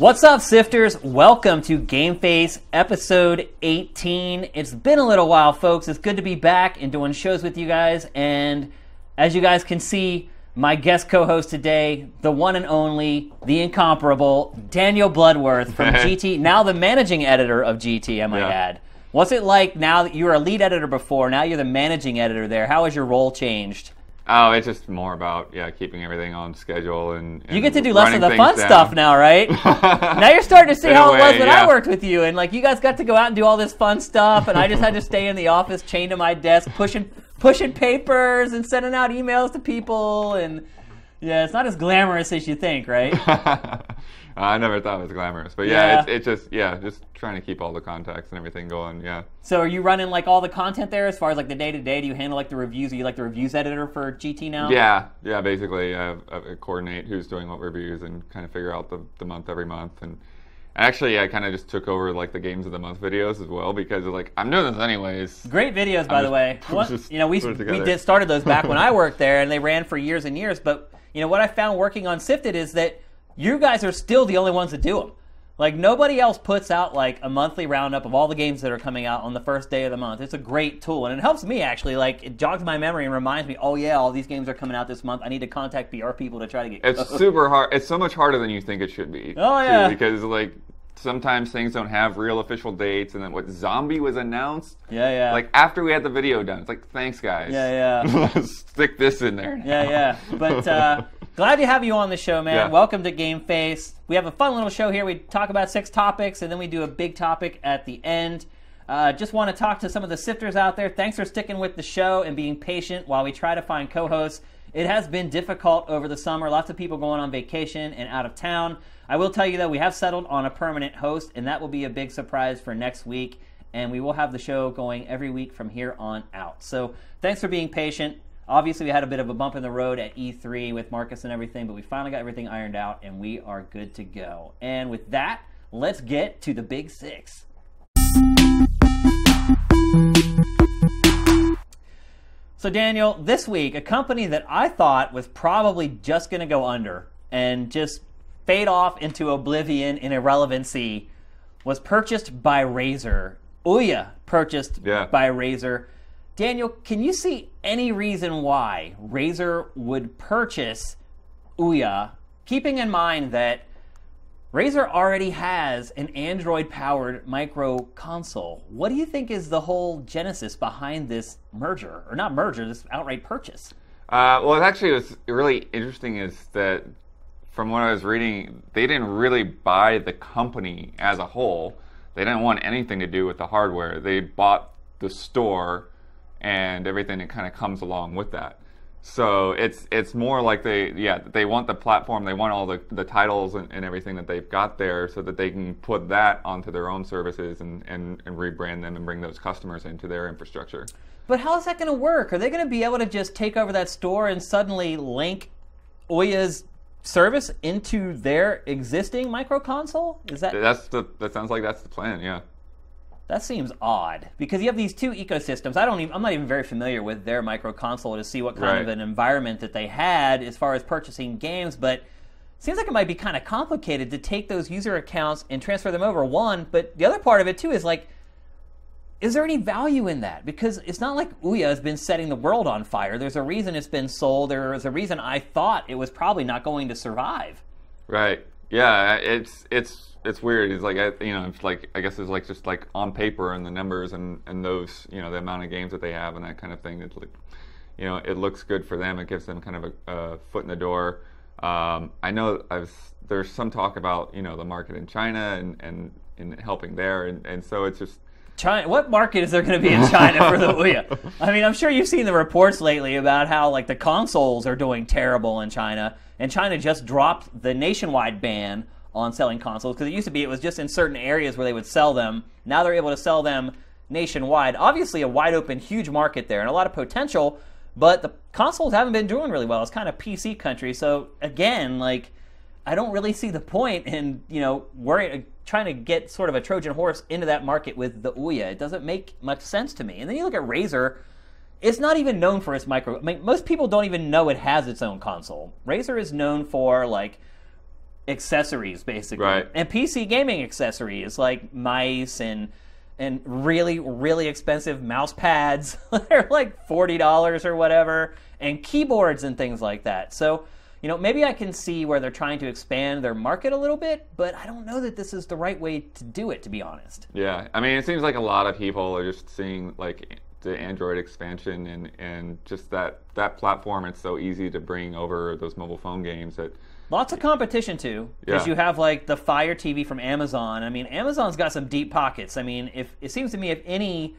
What's up, Sifters? Welcome to GameFace episode 18. It's been a little while, folks. It's good to be back and doing shows with you guys. And as you guys can see, my guest co host today, the one and only, the incomparable Daniel Bloodworth from GT, now the managing editor of GT, I might Yeah. add. What's it like now that you were a lead editor before? Now you're the managing editor there. How has your role changed? Oh, it's just more about yeah, keeping everything on schedule and, You get to do less of the fun down. stuff now, right? now you're starting to see In how it was way, when I worked with you, and like you guys got to go out and do all this fun stuff, and I just had to stay in the office, chained to my desk, pushing pushing papers and sending out emails to people, and yeah, it's not as glamorous as you think, right? Uh, I never thought it was glamorous, but Yeah. yeah, it's, it's just yeah, just trying to keep all the contacts and everything going. Yeah. so are you running like all the content there as far as like the day to day? Do you handle like the reviews? Are you like the reviews editor for GT now? Yeah, yeah. Basically, I, I coordinate who's doing what reviews and kind of figure out the, the month every month. And actually, I kind of just took over like the games of the month videos as well because like I'm doing this anyways. Great videos, by I'm the way. One- just you know, we, we did started those back when I worked there, and they ran for years and years. But you know what I found working on Sifted is that you guys are still the only ones that do them. Like nobody else puts out like a monthly roundup of all the games that are coming out on the first day of the month. It's a great tool, and it helps me actually. Like it jogs my memory and reminds me, oh yeah, all these games are coming out this month. I need to contact PR people to try to get. It's super hard. It's so much harder than you think it should be. Oh, too, yeah. because like sometimes things don't have real official dates, and then what Zombi was announced. yeah, yeah, Like after we had the video done, it's like thanks guys. yeah, yeah. Stick this in there. Yeah, yeah. But uh, glad to have you on the show, man. Yeah. Welcome to GameFace. We have a fun little show here. We talk about six topics, and then we do a big topic at the end. Uh, just want to talk to some of the sifters out there. Thanks for sticking with the show and being patient while we try to find co-hosts. It has been difficult over the summer. Lots of people going on vacation and out of town. I will tell you that we have settled on a permanent host, and that will be a big surprise for next week. And we will have the show going every week from here on out. So thanks for being patient. Obviously, we had a bit of a bump in the road at E3 with Marcus and everything, but we finally got everything ironed out and we are good to go. And with that, let's get to the big six. So, Daniel, this week, a company that I thought was probably just going to go under and just fade off into oblivion and irrelevancy was purchased by Razer. Ouya purchased Yeah. by Razer. Daniel, can you see any reason why Razer would purchase Ouya, keeping in mind that Razer already has an Android powered micro console? What do you think is the whole genesis behind this merger? Or not merger, this outright purchase? Uh, well, it actually was really interesting is that from what I was reading, they didn't really buy the company as a whole. They didn't want anything to do with the hardware. They bought the store and everything that kind of comes along with that. So it's it's more like they yeah they want the platform they want all the, the titles and, and everything that they've got there so that they can put that onto their own services and, and, and rebrand them and bring those customers into their infrastructure. But how is that going to work? Are they going to be able to just take over that store and suddenly link Ouya's service into their existing micro console? Is that That's the that sounds like that's the plan. Yeah. That seems odd because you have these two ecosystems. I don't even, I'm not even very familiar with their micro console to see what kind of an environment that they had as far as purchasing games, but it seems like it might be kind of complicated to take those user accounts and transfer them over. One, but the other part of it too is like, is there any value in that? Because it's not like Ouya has been setting the world on fire. There's a reason it's been sold. There is a reason I thought it was probably not going to survive. Right. Yeah. It's it's it's weird. It's like I, you know, it's like I guess it's like just like on paper and the numbers and and those you know the amount of games that they have and that kind of thing. It's like you know it looks good for them. It gives them kind of a, a foot in the door. Um, I know I've there's some talk about you know the market in China and and, and helping there and, and so it's just China. What market is there going to be in China for the Ouya? I mean, I'm sure you've seen the reports lately about how like the consoles are doing terrible in China, and China just dropped the nationwide ban on selling consoles because it used to be it was just in certain areas where they would sell them. Now they're able to sell them nationwide. Obviously, a wide open, huge market there, and a lot of potential. But the consoles haven't been doing really well. It's kind of PC country. So again, like I don't really see the point in you know worrying, trying to get sort of a Trojan horse into that market with the Ouya. It doesn't make much sense to me. And then you look at Razer. It's not even known for its micro. I mean, most people don't even know it has its own console. Razer is known for like accessories basically, Right. and PC gaming accessories like mice and and really really expensive mouse pads. They're like forty dollars or whatever, and keyboards and things like that. So. You know, maybe I can see where they're trying to expand their market a little bit, but I don't know that this is the right way to do it, to be honest. Yeah, I mean, it seems like a lot of people are just seeing like the Android expansion and, and just that that platform. It's so easy to bring over those mobile phone games that Lots of competition too, because Yeah. you have like the Fire TV from Amazon. I mean, Amazon's got some deep pockets. I mean, if it seems to me if any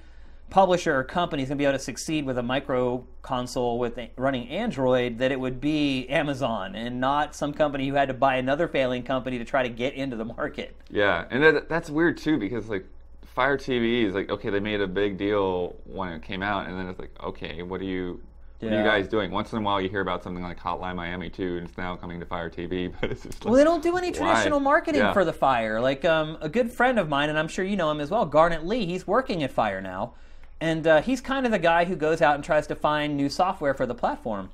publisher or company is going to be able to succeed with a micro console with a- running Android, that it would be Amazon and not some company who had to buy another failing company to try to get into the market. Yeah, and that, that's weird too because like Fire TV is like okay, they made a big deal when it came out, and then it's like okay, what are you, what are you guys doing? Once in a while, you hear about something like Hotline Miami too, and it's now coming to Fire TV, but it's just like, Well, they don't do any Why? traditional marketing Yeah. for the Fire. Like um, a good friend of mine, and I'm sure you know him as well, Garnett Lee. He's working at Fire now, and uh, he's kind of the guy who goes out and tries to find new software for the platform.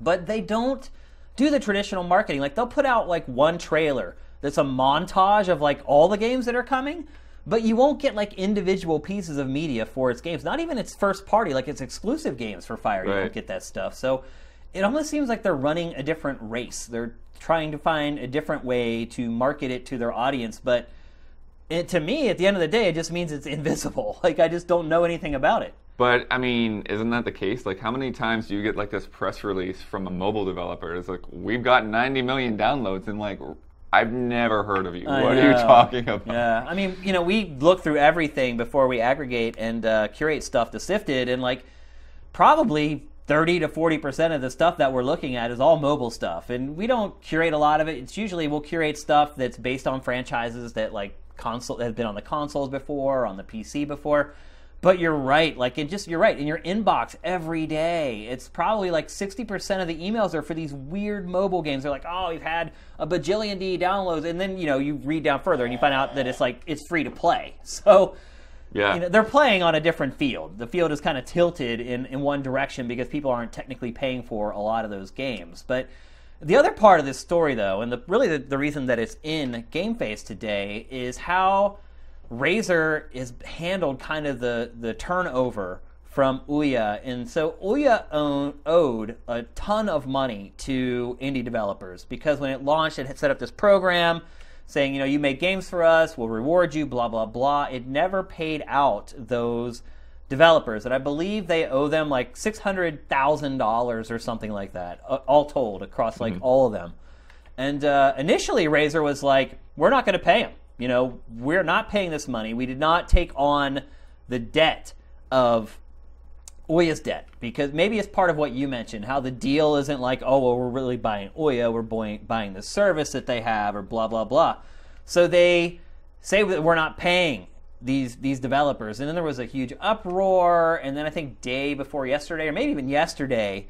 But they don't do the traditional marketing. Like they'll put out like one trailer that's a montage of like all the games that are coming. But you won't get like individual pieces of media for its games. Not even its first party, like its exclusive games for Fire. You don't get that stuff. So it almost seems like they're running a different race. They're trying to find a different way to market it to their audience, but it, to me, at the end of the day, it just means it's invisible. Like I just don't know anything about it. But I mean, isn't that the case? Like, how many times do you get like this press release from a mobile developer? It's like we've got 90 million downloads, and like I've never heard of you. I what are you talking about? Yeah, I mean, you know, we look through everything before we aggregate and uh, curate stuff to sift it, and like probably 30 to 40 percent of the stuff that we're looking at is all mobile stuff, and we don't curate a lot of it. It's usually we'll curate stuff that's based on franchises that like console that have been on the consoles before, on the PC before. But you're right, like it just you're right in your inbox every day. It's probably like 60% of the emails are for these weird mobile games. They're like, "Oh, we've had a bajillion D downloads." And then, you know, you read down further and you find out that it's like it's free to play. So, Yeah. you know, they're playing on a different field. The field is kind of tilted in, in one direction because people aren't technically paying for a lot of those games. But the other part of this story, though, and the, really the, the reason that it's in GameFace today is how Razer is handled kind of the, the turnover from Ouya. And so Ouya own, owed a ton of money to indie developers because when it launched, it had set up this program saying, you know, you make games for us, we'll reward you, blah, blah, blah. It never paid out those developers. And I believe they owe them like $600,000 or something like that, all told, across like all of them. And uh, initially, Razer was like, we're not going to pay them. You know, we're not paying this money. We did not take on the debt of Ouya's debt because maybe it's part of what you mentioned how the deal isn't like, oh, well, we're really buying Ouya, we're buying, buying the service that they have, or blah, blah, blah. So they say that we're not paying these these developers. And then there was a huge uproar. And then I think day before yesterday, or maybe even yesterday,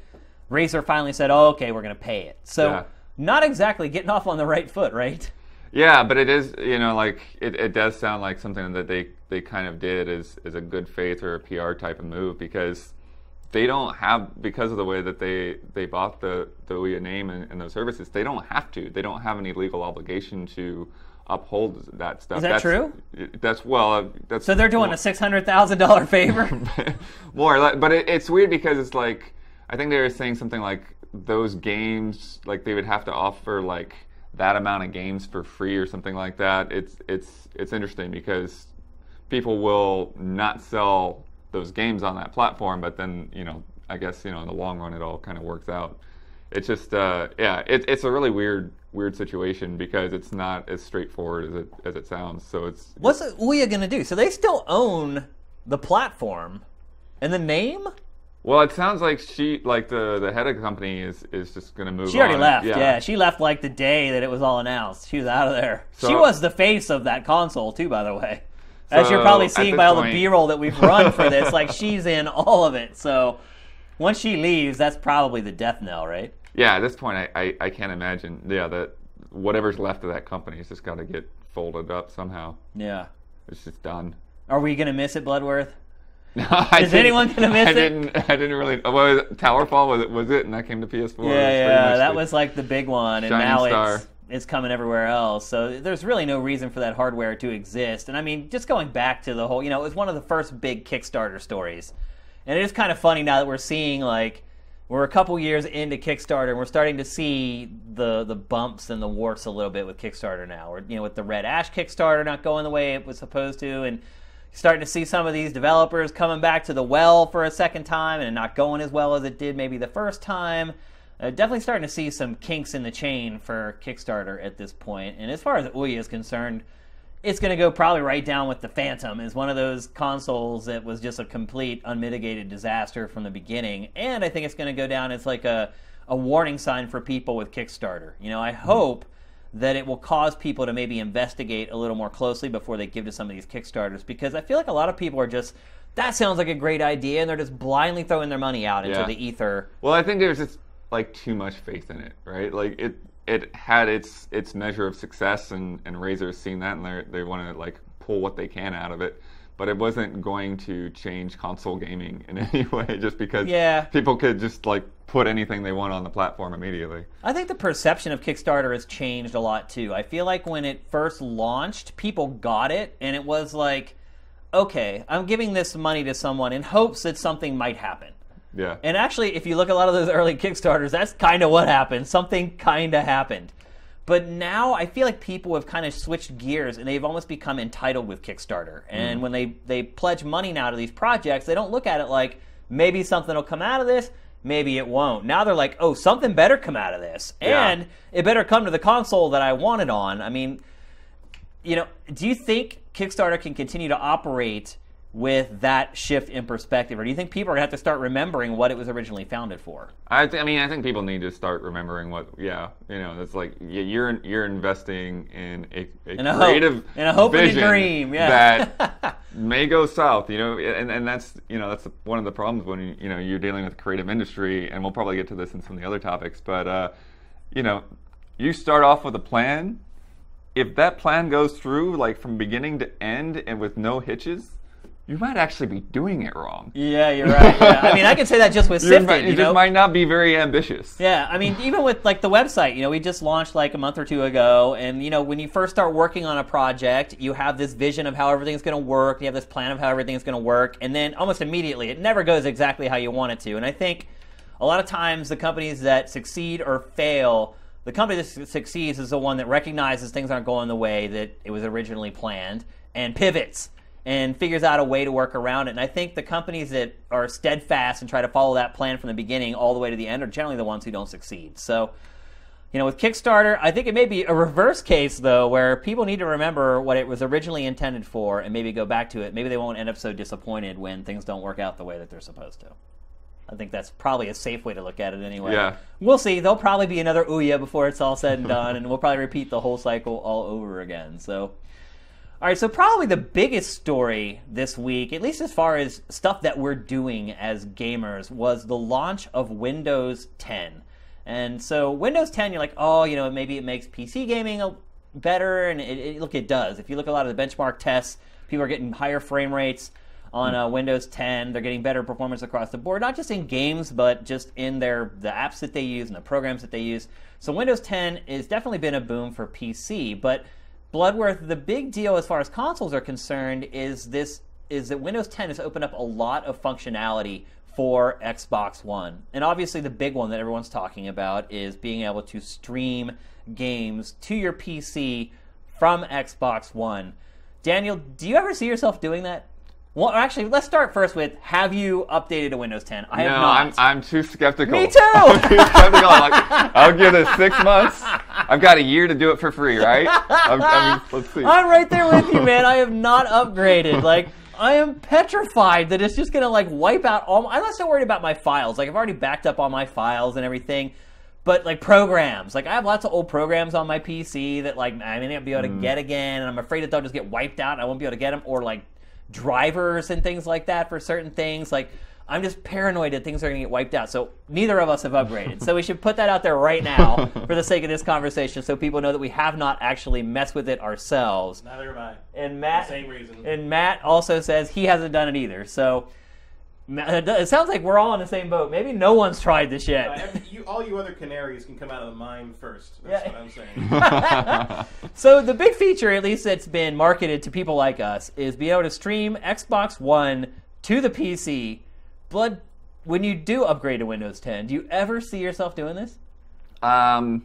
Razer finally said, oh, okay, we're going to pay it. So Yeah. not exactly getting off on the right foot, right? Yeah, but it is, you know, like it, it does sound like something that they, they kind of did is, is a good faith or a PR type of move because they don't have because of the way that they, they bought the, the name and, and those services, they don't have to. They don't have any legal obligation to uphold that stuff. Is that that's, true? That's well, uh, that's So they're doing a six hundred thousand dollar favor. more less, but it, it's weird because it's like I think they were saying something like those games, like they would have to offer like that amount of games for free or something like that. It's it's it's interesting because people will not sell those games on that platform, but then you know I guess you know in the long run it all kind of works out. It's just uh, yeah, it, it's a really weird weird situation because it's not as straightforward as it as it sounds. So it's What's Ouya going to do? So they still own the platform and the name. Well, it sounds like she, like the the head of the company, is is just going to move. She already on. left. Yeah. she left like the day that it was all announced. She was out of there. she was the face of that console too, by the way. As you're probably seeing by all the B-roll that we've run for this, like she's in all of it. So once she leaves, that's probably the death knell, right? Yeah, at this point, I, I, I can't imagine. Yeah, that whatever's left of that company has just got to get folded up somehow. Yeah. It's just done. Are we gonna miss it, Bloodworth? I Is anyone gonna miss I it? didn't. I didn't really. What was it? Towerfall was it? Was it? And that came to PS4. It was Yeah, yeah, that the- was like the big one, and now Star. it's it's coming everywhere else. So there's really no reason for that hardware to exist. And I mean, just going back to the whole, you know, it was one of the first big Kickstarter stories. And it is kind of funny now that we're seeing like we're a couple years into Kickstarter and we're starting to see the the bumps and the warts a little bit with Kickstarter now. We're you know with the Red Ash Kickstarter not going the way it was supposed to and starting to see some of these developers coming back to the well for a second time and not going as well as it did maybe the first time. Uh, definitely starting to see some kinks in the chain for Kickstarter at this point. And as far as Ouya is concerned, it's going to go probably right down with the Phantom as one of those consoles that was just a complete unmitigated disaster from the beginning. And I think it's going to go down as like a, a warning sign for people with Kickstarter. You know, I mm-hmm. hope that it will cause people to maybe investigate a little more closely before they give to some of these Kickstarters because I feel like a lot of people are just that sounds like a great idea and they're just blindly throwing their money out into Yeah. the ether. Well, I think there's just like too much faith in it, right? Like it it had its its measure of success, and and Razer's seen that, and they they want to like pull what they can out of it. But it wasn't going to change console gaming in any way, just because Yeah. people could just like put anything they want on the platform immediately. I think the perception of Kickstarter has changed a lot too. I feel like when it first launched, people got it and it was like, okay, I'm giving this money to someone in hopes that something might happen. Yeah. And actually, if you look at a lot of those early Kickstarters, that's kind of what happened. Something kind of happened. But now I feel like people have kind of switched gears and they've almost become entitled with Kickstarter. And mm. when they, they pledge money now to these projects, they don't look at it like maybe something will come out of this, maybe it won't. Now they're like, oh, something better come out of this. Yeah. And it better come to the console that I want it on. I mean, you know, do you think Kickstarter can continue to operate with that shift in perspective, or do you think people are gonna have to start remembering what it was originally founded for? I, th- I mean, I think people need to start remembering what, yeah, you know, it's like you're you're investing in a, a In a hope. In a hope and a dream, yeah. that may go south, you know, and, and that's you know that's one of the problems when you, you know you're dealing with the creative industry, and we'll probably get to this in some of the other topics, but uh, you know, you start off with a plan. If that plan goes through, like from beginning to end, and with no hitches, you might actually be doing it wrong. Yeah, you're right. Yeah. I mean, I can say that just with Sifted. might- you you know? just might not be very ambitious. Yeah, I mean, even with like the website, you know, we just launched like a month or two ago, and you know, when you first start working on a project, you have this vision of how everything's going to work, you have this plan of how everything's going to work, and then almost immediately, it never goes exactly how you want it to. And I think a lot of times the companies that succeed or fail, the company that succeeds is the one that recognizes things aren't going the way that it was originally planned and pivots and figures out a way to work around it. And I think the companies that are steadfast and try to follow that plan from the beginning all the way to the end are generally the ones who don't succeed. So, you know, with Kickstarter, I think it may be a reverse case though, where people need to remember what it was originally intended for and maybe go back to it. Maybe they won't end up so disappointed when things don't work out the way that they're supposed to. I think that's probably a safe way to look at it anyway. Yeah. We'll see. There'll probably be another Ouya before it's all said and done, and we'll probably repeat the whole cycle all over again. So, all right, so probably the biggest story this week, at least as far as stuff that we're doing as gamers, was the launch of Windows 10. And so Windows 10, you're like, oh, you know, maybe it makes PC gaming better, and it, it, look, it does. If you look at a lot of the benchmark tests, people are getting higher frame rates on uh, Windows 10. They're getting better performance across the board, not just in games, but just in their the apps that they use and the programs that they use. So Windows 10 has definitely been a boom for PC, but Bloodworth, the big deal as far as consoles are concerned is this is that Windows 10 has opened up a lot of functionality for Xbox One. And obviously the big one that everyone's talking about is being able to stream games to your PC from Xbox One. Daniel, do you ever see yourself doing that? Well, actually, let's start first with have you updated to Windows 10? I no, have not. I'm, I'm too skeptical. Me too! I'm too skeptical. I'm like, I'll give it six months. I've got a year to do it for free, right? I'm, I mean, let's see. I'm right there with you, man. I have not upgraded. Like, I am petrified that it's just gonna like wipe out all. My, I'm not so worried about my files. Like, I've already backed up all my files and everything. But like programs, like I have lots of old programs on my PC that like I may not be able to Mm. get again, and I'm afraid that they'll just get wiped out. and I won't be able to get them, or like drivers and things like that for certain things. Like I'm just paranoid that things are going to get wiped out. So neither of us have upgraded. so we should put that out there right now for the sake of this conversation, so people know that we have not actually messed with it ourselves. Neither have I. And Matt, Same reason. and Matt also says he hasn't done it either. So It sounds like we're all in the same boat. Maybe no one's tried this Uh, yet. every- you, all you other canaries can come out of the mine first. That's Yeah. what I'm saying. So the big feature, at least that's been marketed to people like us, is be able to stream Xbox One to the PC. Blood, when you do upgrade to Windows 10, do you ever see yourself doing this? um,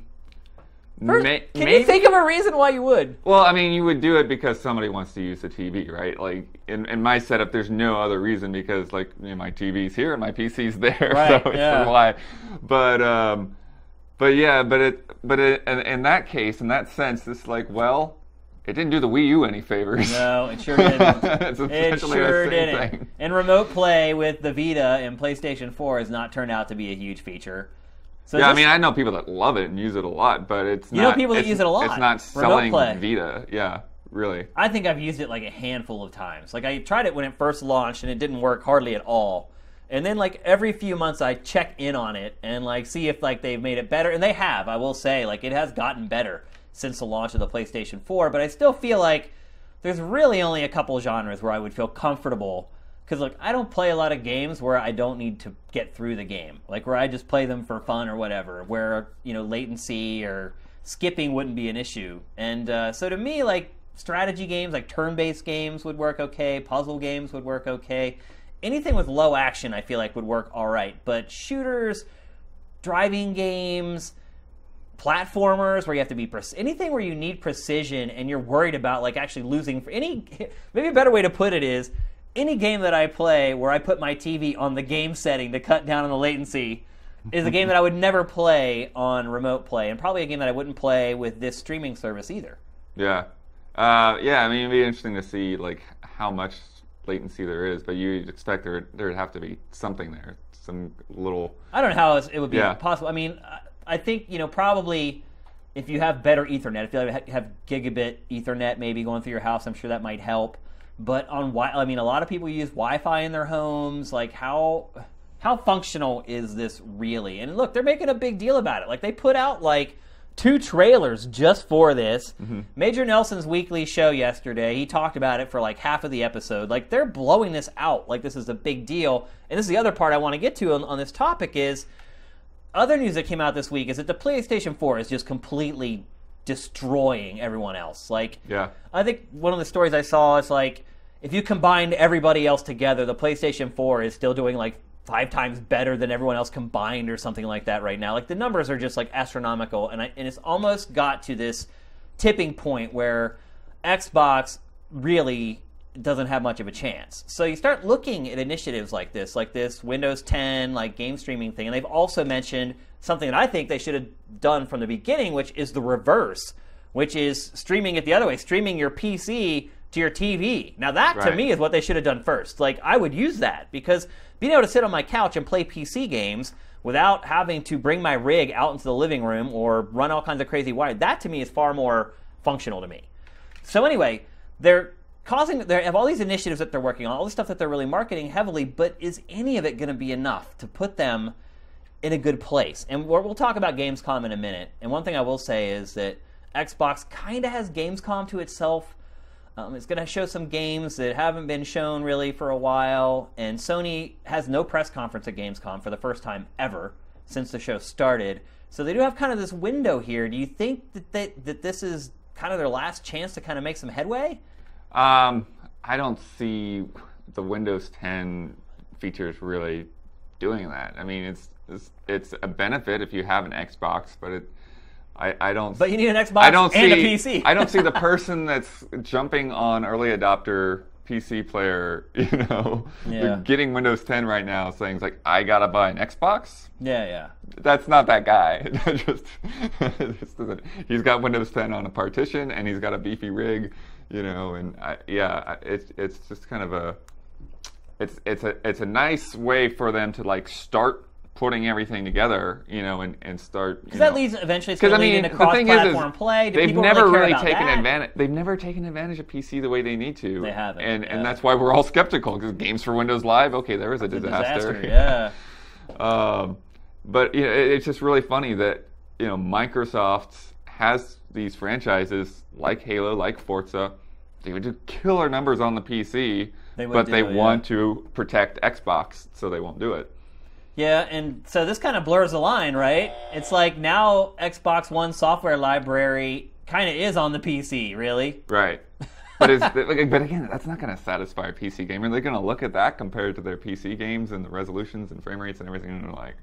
First, may- can maybe- you think of a reason why you would? Well, I mean, you would do it because somebody wants to use the TV, right? Like in, in my setup, there's no other reason because like you know, my TV's here and my PC's there, Right, so it's yeah. why. But um, but yeah, but it but it, in, in that case, in that sense, it's like well, it didn't do the Wii U any favors. No, it sure didn't. it's It sure didn't. thing. And remote play with the Vita and PlayStation 4 has not turned out to be a huge feature. So Yeah, I mean, I know people that love it and use it a lot, but it's You know people that use it a lot. It's not selling play. Vita. Yeah, really. I think I've used it like a handful of times. Like I tried it when it first launched and it didn't work hardly at all. And then like every few months I check in on it and like see if like they've made it better and they have. I will say like it has gotten better since the launch of the PlayStation 4, but I still feel like there's really only a couple genres where I would feel comfortable cuz look, I don't play a lot of games where I don't need to get through the game. Like where I just play them for fun or whatever, where you know latency or skipping wouldn't be an issue. And uh, so to me, like strategy games, like turn-based games would work okay. Puzzle games would work okay. Anything with low action, I feel like would work all right. But shooters, driving games, platformers where you have to be pre- anything where you need precision and you're worried about like actually losing for any maybe a better way to put it is any game that I play where I put my TV on the game setting to cut down on the latency is a game that I would never play on remote play and probably a game that I wouldn't play with this streaming service either. Yeah, uh, yeah. I mean, it'd be interesting to see like how much latency there is, but you'd expect there there'd have to be something there, some little. I don't know how it would be Yeah. possible. I mean, I- think you know probably if you have better Ethernet, if you have gigabit Ethernet maybe going through your house, I'm sure that might help. But on Wi, I mean, a lot of people use Wi-Fi in their homes. Like how how functional is this really? And look, they're making a big deal about it. Like they put out like two trailers just for this. Mm-hmm. Major Nelson's weekly show yesterday, he talked about it for like half of the episode. Like they're blowing this out like this is a big deal. And this is the other part I want to get to on, on this topic is other news that came out this week is that the PlayStation 4 is just completely destroying everyone else. Like Yeah. I think one of the stories I saw is like if you combined everybody else together, the PlayStation 4 is still doing like five times better than everyone else combined or something like that right now. Like the numbers are just like astronomical, and I, and it's almost got to this tipping point where Xbox really doesn't have much of a chance. So you start looking at initiatives like this, like this Windows 10 like game streaming thing, and they've also mentioned something that I think they should have done from the beginning, which is the reverse, which is streaming it the other way, streaming your PC to your TV. Now that to me is what they should have done first. Like I would use that because being able to sit on my couch and play PC games without having to bring my rig out into the living room or run all kinds of crazy wire, that to me is far more functional to me. So anyway, they're causing they have all these initiatives that they're working on, all the stuff that they're really marketing heavily, but is any of it going to be enough to put them in a good place? And we'll talk about Gamescom in a minute. And one thing I will say is that Xbox kind of has Gamescom to itself. Um, it's going to show some games that haven't been shown really for a while, and Sony has no press conference at Gamescom for the first time ever since the show started. So they do have kind of this window here. Do you think that they, that this is kind of their last chance to kind of make some headway? Um, I don't see the Windows 10 features really doing that. I mean, it's it's, it's a benefit if you have an Xbox, but it. I, I don't. But you need an Xbox I don't and see, a PC. I don't see the person that's jumping on early adopter PC player, you know, Yeah. getting Windows 10 right now, saying like, I gotta buy an Xbox. Yeah, yeah. That's not that guy. Just, just he's got Windows 10 on a partition and he's got a beefy rig, you know, and I, yeah, it's it's just kind of a, it's it's a it's a nice way for them to like start putting everything together, you know, and and start. Because that leads eventually it's going to I lead mean, into the thing is, is cross-platform play. Do they've never really, really taken that? advantage. They've never taken advantage of PC the way they need to. They haven't, and yeah. and that's why we're all skeptical because games for Windows Live. Okay, there was a disaster. Disaster, yeah. Um, but you know, it, it's just really funny that you know Microsoft has these franchises like Halo, like Forza. They would do killer numbers on the PC, They but do they yeah. want to protect Xbox, so they won't do it. Yeah, and so this kind of blurs the line, right? It's like now Xbox One software library kind of is on the PC, really. Right. But it's, but again, that's not going to satisfy a PC gamer. They're going to look at that compared to their PC games and the resolutions and frame rates and everything, and they're like,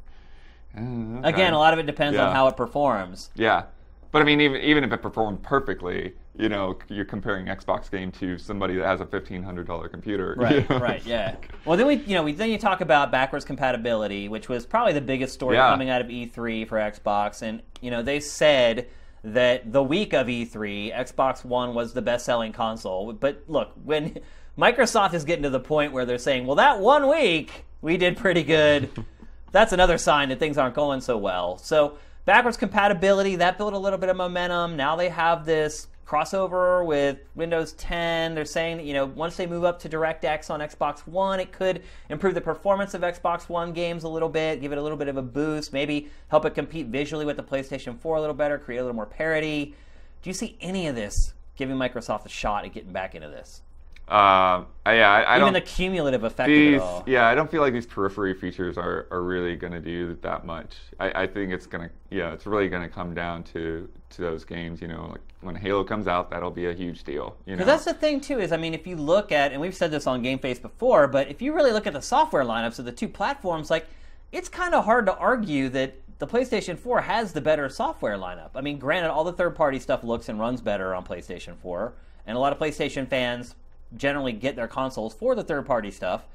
eh, okay. Again, a lot of it depends on how it performs. Yeah, but I mean, even even if it performed perfectly, you know, you're comparing Xbox game to somebody that has a fifteen hundred dollar computer. you Right, know? right, yeah. Well, then we, you know, we then you talk about backwards compatibility, which was probably the biggest story Yeah. coming out of E3 for Xbox, and you know they said that the week of E3, Xbox One was the best-selling console. But look, when Microsoft is getting to the point where they're saying, "Well, that one week we did pretty good," that's another sign that things aren't going so well. So backwards compatibility that built a little bit of momentum. Now they have this crossover with Windows 10. They're saying that you know once they move up to DirectX on Xbox One, it could improve the performance of Xbox One games a little bit, give it a little bit of a boost, maybe help it compete visually with the PlayStation 4 a little better, create a little more parity. Do you see any of this giving Microsoft a shot at getting back into this? Uh, yeah, I, I Even don't. the cumulative effect these, of it all. yeah, I don't feel like these periphery features are, are really going to do that much. I, I think it's going to, yeah, it's really going to come down to to those games. You know, like when Halo comes out, that'll be a huge deal. You know, that's the thing too is I mean if you look at and we've said this on GameFace before, but if you really look at the software lineups of the two platforms, like it's kind of hard to argue that the PlayStation 4 has the better software lineup. I mean, granted, all the third-party stuff looks and runs better on PlayStation 4, and a lot of PlayStation fans generally get their consoles for the third-party stuff.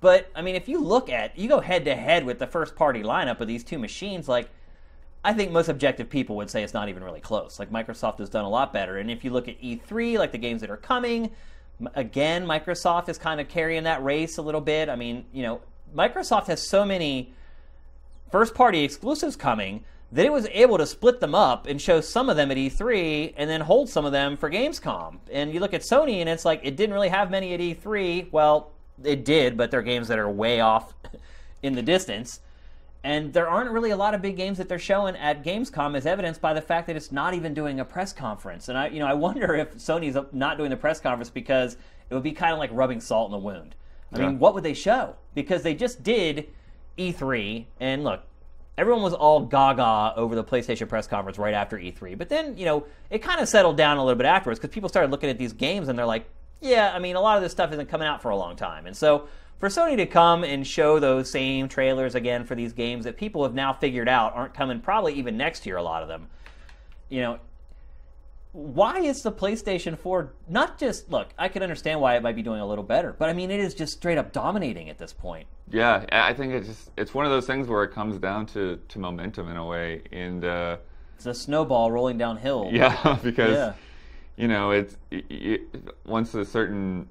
But I mean, if you look at you go head to head with the first-party lineup of these two machines, like I think most objective people would say it's not even really close. Like Microsoft has done a lot better. And if you look at E3, like the games that are coming, again, Microsoft is kind of carrying that race a little bit. I mean, you know, Microsoft has so many first party exclusives coming that it was able to split them up and show some of them at E3 and then hold some of them for Gamescom. And you look at Sony and it's like it didn't really have many at E3. Well, it did, but they're games that are way off in the distance. And there aren't really a lot of big games that they're showing at Gamescom, as evidenced by the fact that it's not even doing a press conference. And I, you know, I wonder if Sony's not doing the press conference because it would be kind of like rubbing salt in the wound. I Yeah. mean, what would they show? Because they just did E3, and look, everyone was all gaga over the PlayStation press conference right after E3. But then, you know, it kind of settled down a little bit afterwards because people started looking at these games and they're like, yeah, I mean, a lot of this stuff isn't coming out for a long time. And so for Sony to come and show those same trailers again for these games that people have now figured out aren't coming probably even next year, a lot of them, you know, why is the PlayStation 4 not just look, I can understand why it might be doing a little better, but I mean it is just straight up dominating at this point. Yeah, I think it's just it's one of those things where it comes down to, to momentum in a way, and uh, It's a snowball rolling downhill. yeah, because Yeah. you know it's y y once a certain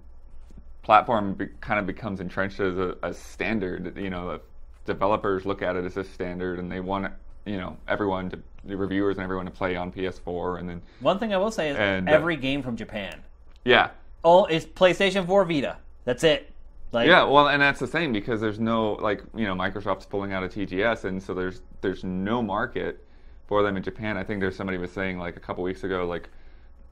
platform be, kind of becomes entrenched as a, a standard, you know, developers look at it as a standard, and they want you know everyone to the reviewers and everyone to play on PS4, and then One thing I will say is And, uh, every game from Japan. yeah, Oh, it's PlayStation 4 Vita. That's it. Like Yeah, well, and that's the same because there's no like you know Microsoft's pulling out of TGS, and so there's there's no market for them in Japan. I think there's somebody was saying like a couple weeks ago like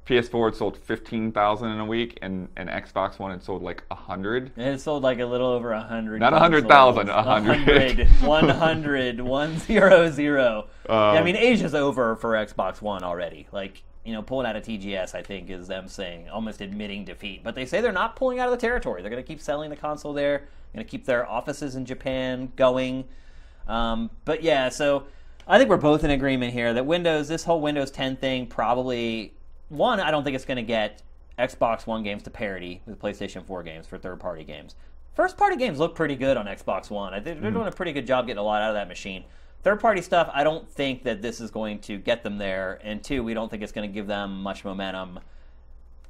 PS4 had sold fifteen thousand in a week, and and Xbox One had sold like a hundred. It sold like a little over a hundred. Not 100,000, a hundred. 100, 100. yeah, I Um, mean, Asia's over for Xbox One already. Like, you know, pulling out of TGS, I think, is them saying, almost admitting defeat. But they say they're not pulling out of the territory. They're going to keep selling the console there, going to keep their offices in Japan going. Um, but yeah, so I think we're both in agreement here that Windows, this whole Windows 10 thing, probably one, I don't think it's going to get Xbox One games to parity with PlayStation 4 games for third party games. First party games look pretty good on Xbox One. I think they're mm-hmm. doing a pretty good job getting a lot out of that machine. Third party stuff, I don't think that this is going to get them there. And two, we don't think it's going to give them much momentum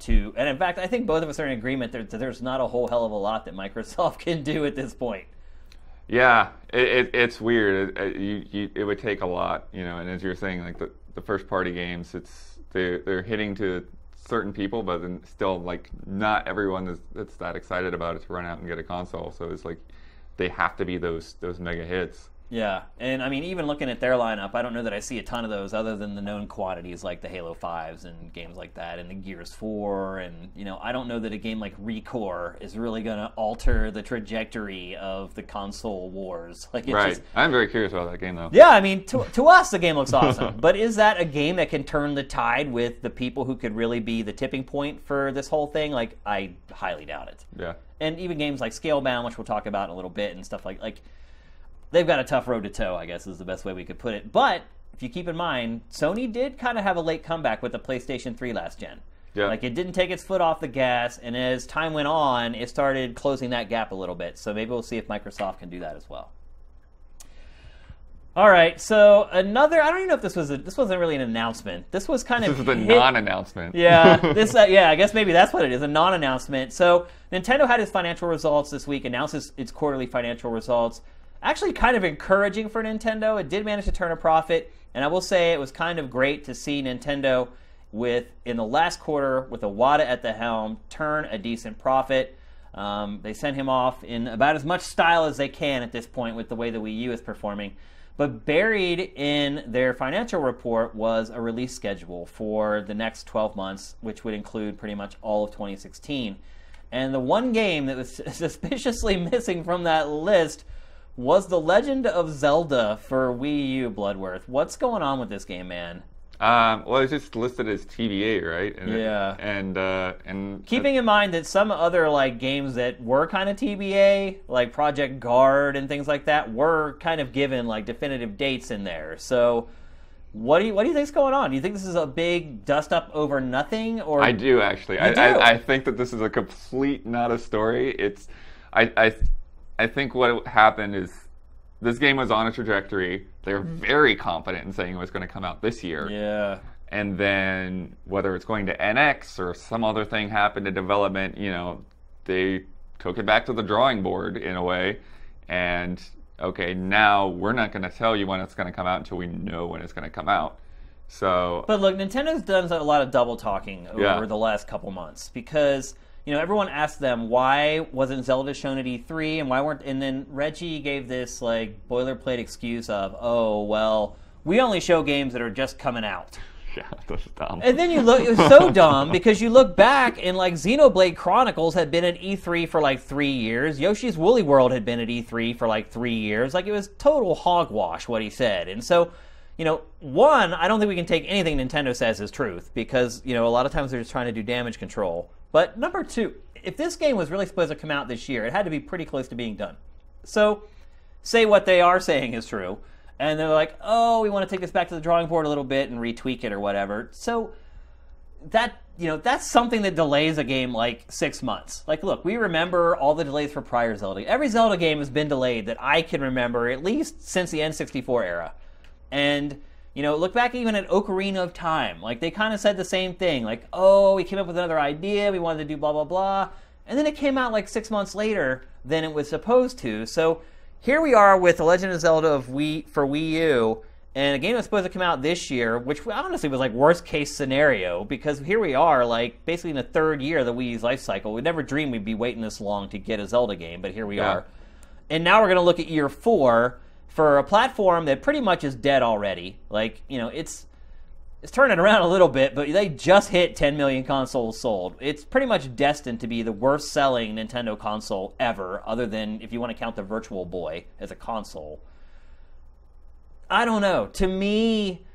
to. And in fact, I think both of us are in agreement that there's not a whole hell of a lot that Microsoft can do at this point. Yeah, it, it, it's weird. It, it, you, you, it would take a lot, you know. And as you're saying, like the, the first party games, it's they they're hitting to certain people, but then still like not everyone is that's that excited about it to run out and get a console. So it's like they have to be those those mega hits. Yeah, and I mean, even looking at their lineup, I don't know that I see a ton of those other than the known quantities like the Halo Fives and games like that, and the Gears Four, and you know, I don't know that a game like ReCore is really going to alter the trajectory of the console wars. Like, it's Right. just, I'm very curious about that game though. yeah, I mean, to, to us, the game looks awesome. but is that a game that can turn the tide with the people who could really be the tipping point for this whole thing? Like, I highly doubt it. Yeah. And even games like Scalebound, which we'll talk about in a little bit, and stuff like like they've got a tough road to toe. I guess is the best way we could put it. But if you keep in mind, Sony did kind of have a late comeback with the PlayStation 3 last gen. Yeah. Like it didn't take its foot off the gas, and as time went on, it started closing that gap a little bit. So maybe we'll see if Microsoft can do that as well. All right, so another. I don't even know if this was a, this wasn't really an announcement. This was kind This of is the hit- non-announcement. yeah, this uh, yeah, I guess maybe that's what it is, a non-announcement. So Nintendo had its financial results this week, announced its, its quarterly financial results. Actually, kind of encouraging for Nintendo. It did manage to turn a profit, and I will say it was kind of great to see Nintendo with in the last quarter with Iwata at the helm turn a decent profit. Um, they sent him off in about as much style as they can at this point with the way the Wii U is performing. But buried in their financial report was a release schedule for the next 12 months, which would include pretty much all of 2016. And the one game that was suspiciously missing from that list was The Legend of Zelda for Wii U Bloodworth. What's going on with this game, man? Um, well, it's just listed as TBA, right? And Yeah. And uh, and Keeping in mind that some other like games that were kind of TBA, like Project Guard and things like that, were kind of given like definitive dates in there. So, what do you what do you think's going on? Do you think this is a big dust up over nothing, or I do actually. I, do? I, I think that this is a complete not a story. It's I I I think what happened is this game was on a trajectory. They were mm-hmm. very confident in saying it was going to come out this year. Yeah, And then whether it's going to NX or some other thing happened in development, you know, they took it back to the drawing board in a way. And okay, now we're not going to tell you when it's going to come out until we know when it's going to come out. So But look, Nintendo's done a lot of double talking over Yeah. the last couple months because you know everyone asked them why wasn't Zelda shown at E3 and why weren't and then Reggie gave this like boilerplate excuse of oh well we only show games that are just coming out. yeah, that's dumb. And then you look, it was so dumb because you look back and like Xenoblade Chronicles had been at E3 for like three years. Yoshi's Woolly World had been at E3 for like three years. Like it was total hogwash what he said. And so, you know, one, I don't think we can take anything Nintendo says as truth because, you know, a lot of times they're just trying to do damage control. But number two, if this game was really supposed to come out this year, it had to be pretty close to being done. So, say what they are saying is true, and they're like, oh, we want to take this back to the drawing board a little bit and retweak it or whatever. So that you know that's something that delays a game like six months. Like, look, we remember all the delays for prior Zelda. Every Zelda game has been delayed that I can remember at least since the N64 era, and. You know, look back even at Ocarina of Time. Like, they kind of said the same thing. Like, oh, we came up with another idea. We wanted to do blah, blah, blah. And then it came out like six months later than it was supposed to. So here we are with The Legend of Zelda of Wii for Wii U, and a game that's supposed to come out this year, which honestly was like worst case scenario because here we are, like basically in the third year of the Wii's life cycle. We never dreamed we'd be waiting this long to get a Zelda game, but here we Yeah. are. And now we're going to look at year four for a platform that pretty much is dead already. Like you know, it's it's turning around a little bit, but they just hit 10 million consoles sold. It's pretty much destined to be the worst selling Nintendo console ever, other than if you want to count the Virtual Boy as a console. I don't know. To me,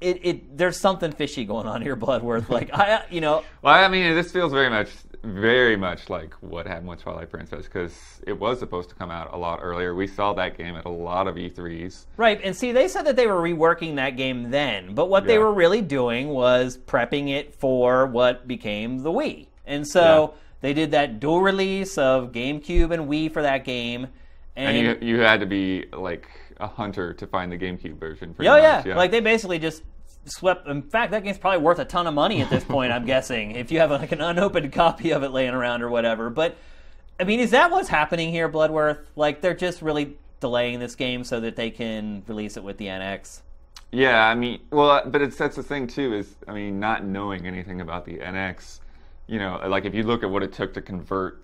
it, it there's something fishy going on here, Bloodworth. Like I, you know, Well, I mean, this feels very much, very much like what happened with Twilight Princess because it was supposed to come out a lot earlier. We saw that game at a lot of E E3s. Right, and see, they said that they were reworking that game then, but what they were really doing was prepping it for what became the Wii. And so Yeah. they did that dual release of GameCube and Wii for that game. And, And you, you had to be like a hunter to find the GameCube version. Oh much, yeah. like they basically just swept. In fact, that game's probably worth a ton of money at this point. I'm guessing if you have like an unopened copy of it laying around or whatever. But I mean, is that what's happening here, Bloodworth? Like they're just really delaying this game so that they can release it with the NX. Yeah, I mean, well, uh, but it's that's the thing too is I mean, not knowing anything about the NX, you know, like if you look at what it took to convert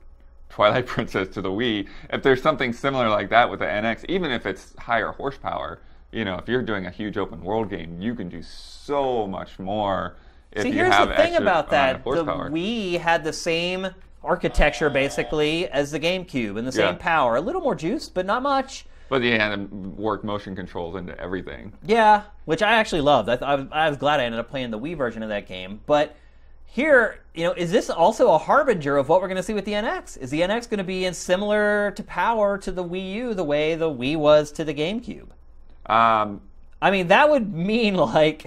Twilight Princess to the Wii. If there's something similar like that with the NX, even if it's higher horsepower, you know, if you're doing a huge open world game, you can do so much more. If See, here's the thing about that: the. Wii had the same architecture basically as the GameCube and the same Yeah. power. A little more juice, but not much. But you had to work motion controls into everything. Yeah, which I actually loved. I, th- I, was, I was glad I ended up playing the Wii version of that game. But here, you know, is this also a harbinger of what we're going to see with the NX? Is the NX going to be in similar to power to the Wii U the way the Wii was to the GameCube? Um, I mean, that would mean like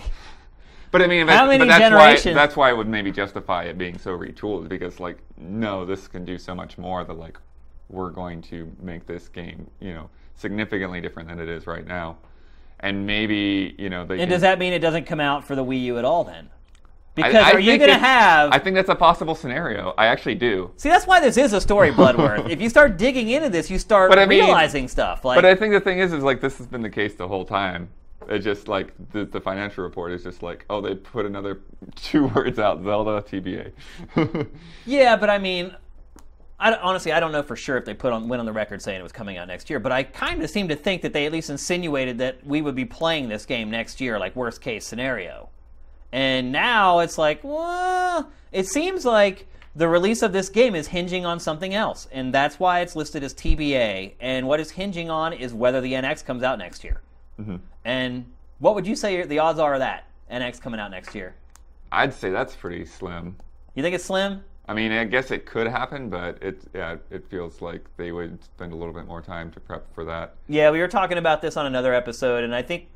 But I mean, How many that's generations- why that's why it would maybe justify it being so retooled because like no, this can do so much more that like we're going to make this game you know significantly different than it is right now, and maybe you know they. And can- does that mean it doesn't come out for the Wii U at all then? I- Because I are you going to have? I think that's a possible scenario. I actually do. See, that's why this is a story, Bloodworth. if you start digging into this, you start But I mean- realizing stuff. Like, But I think the thing is, is like this has been the case the whole time. It's just like the, the financial report is just like, oh, they put another two words out, Zelda TBA. yeah, but I mean, I honestly, I don't know for sure if they put on went on the record saying it was coming out next year. But I kind of seem to think that they at least insinuated that we would be playing this game next year, like worst case scenario. And now it's like, well, it seems like the release of this game is hinging on something else, and that's why it's listed as TBA. And what it's hinging on is whether the NX comes out next year. Mm-hmm. And what would you say the odds are of that NX coming out next year? I'd say that's pretty slim. You think it's slim? I mean, I guess it could happen, but it yeah, it feels like they would spend a little bit more time to prep for that. Yeah, we were talking about this on another episode, and I think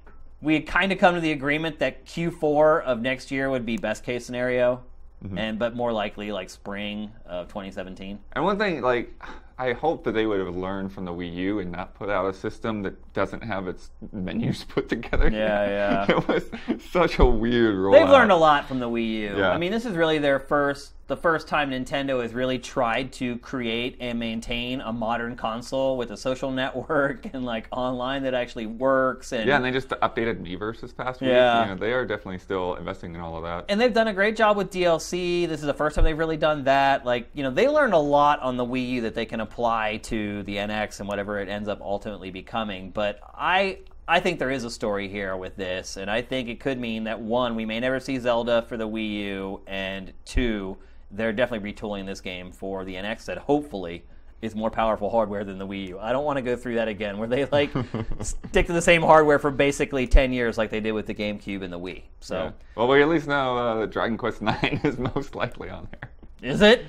we had kind of come to the agreement that Q4 of next year would be best case scenario, mm-hmm. and but more likely like spring of 2017. And one thing, like, I hope that they would have learned from the Wii U and not put out a system that doesn't have its menus put together. Yeah, yeah. it was such a weird rollout. They've learned a lot from the Wii U. Yeah. I mean, this is really their first, the first time Nintendo has really tried to create and maintain a modern console with a social network and like online that actually works. And Yeah, and they just updated Miiverse this past week. Yeah. You know, they are definitely still investing in all of that. and they've done a great job with DLC. This is the first time they've really done that. Like, you know, they learned a lot on the Wii U that they can apply to the NX and whatever it ends up ultimately becoming. But I I think there is a story here with this, and I think it could mean that one, we may never see Zelda for the Wii U, and two, they're definitely retooling this game for the NX that hopefully is more powerful hardware than the Wii U. I don't want to go through that again where they like stick to the same hardware for basically 10 years like they did with the GameCube and the Wii. So, Yeah. Well, we at least know uh, that Dragon Quest IX is most likely on there. is it?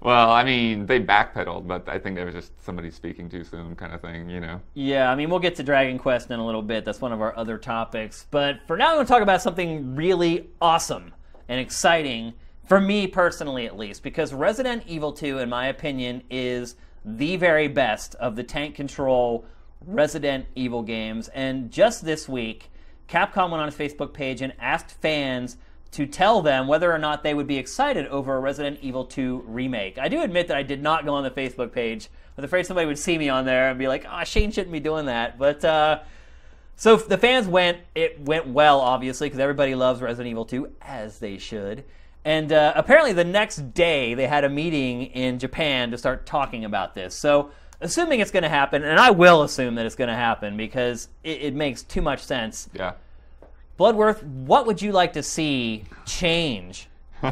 Well, I mean, they backpedaled, but I think it was just somebody speaking too soon, kind of thing. You know. Yeah, I mean, we'll get to Dragon Quest in a little bit. That's one of our other topics. But for now, I'm going to talk about something really awesome and exciting, for me personally at least, because Resident Evil 2, in my opinion, is the very best of the tank control Resident Evil games. And just this week, Capcom went on its Facebook page and asked fans to tell them whether or not they would be excited over a Resident Evil 2 remake. I do admit that I did not go on the Facebook page. I was afraid somebody would see me on there and be like, "Ah, Shane shouldn't be doing that." But uh, so the fans went. It went well, obviously, because everybody loves Resident Evil 2, as they should. And uh, apparently, the next day they had a meeting in Japan to start talking about this. So, assuming it's going to happen, and I will assume that it's going to happen because it, it makes too much sense. Yeah. Bloodworth, what would you like to see change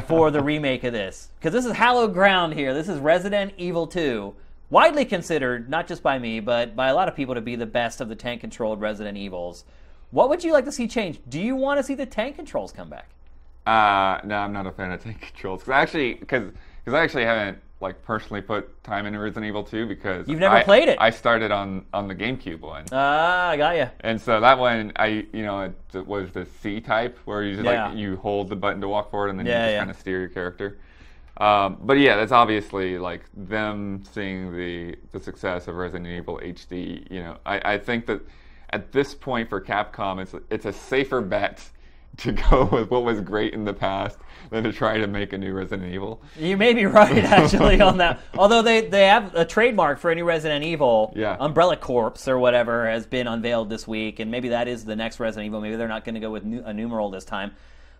for the remake of this? Because this is hallowed ground here. This is Resident Evil 2, widely considered, not just by me, but by a lot of people, to be the best of the tank controlled Resident Evils. What would you like to see change? Do you want to see the tank controls come back? Uh, no, I'm not a fan of tank controls. Cause I actually, because because I actually haven't like personally put time into Resident Evil 2 because You've never I- played it. I started on on the GameCube one. Ah, I got you. And so that one, I you know, it, was the C type where you just Yeah. like you hold the button to walk forward and then Yeah, you just yeah. kind of steer your character. Um, but yeah, that's obviously like them seeing the the success of Resident Evil HD. You know, I, I think that at this point for Capcom, it's it's a safer bet to go with what was great in the past than to try to make a new Resident Evil. You may be right, actually, on that. Although they, they have a trademark for any Resident Evil, Yeah. Umbrella Corps or whatever, has been unveiled this week, and maybe that is the next Resident Evil. Maybe they're not going to go with a numeral this time.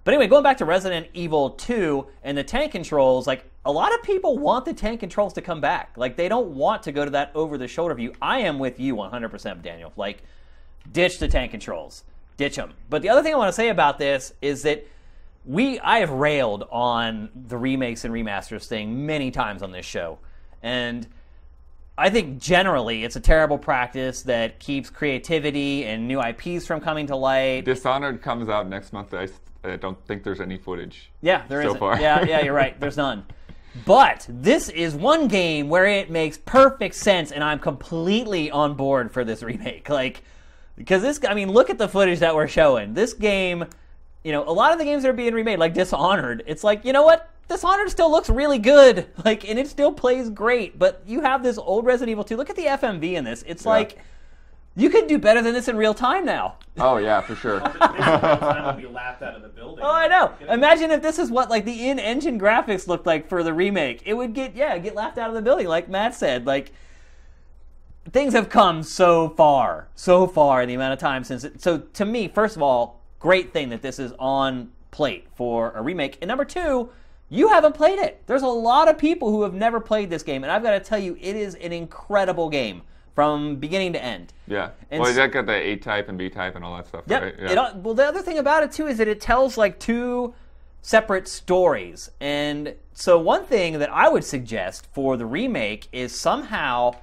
But anyway, going back to Resident Evil 2 and the tank controls, like a lot of people want the tank controls to come back. Like they don't want to go to that over the shoulder view. I am with you 100%, Daniel. Like ditch the tank controls. Ditch them. But the other thing I want to say about this is that we I have railed on the remakes and remasters thing many times on this show. And I think generally it's a terrible practice that keeps creativity and new IPs from coming to light. Dishonored comes out next month. I, I don't think there's any footage. Yeah, there so isn't. far. Yeah, yeah, you're right. There's none. But this is one game where it makes perfect sense, and I'm completely on board for this remake. Like, because this, I mean, look at the footage that we're showing. This game, you know, a lot of the games that are being remade, like Dishonored, it's like, you know what? Dishonored still looks really good, like, and it still plays great. But you have this old Resident Evil 2. Look at the FMV in this. It's Yeah. like you could do better than this in real time now. Oh yeah, for sure. This time will be laughed out of the building. Oh, I know. Imagine if this is what like the in-engine graphics looked like for the remake. It would get yeah, get laughed out of the building, like Matt said. Like things have come so far, so far in the amount of time since. It, so to me, first of all, great thing that this is on plate for a remake. And number two, you haven't played it. There's a lot of people who have never played this game, and I've got to tell you, it is an incredible game from beginning to end. Yeah. And well, that got the A type and B type and all that stuff, Yep. right? It well, the other thing about it too is that it tells like two separate stories, and so one thing that I would suggest for the remake is somehow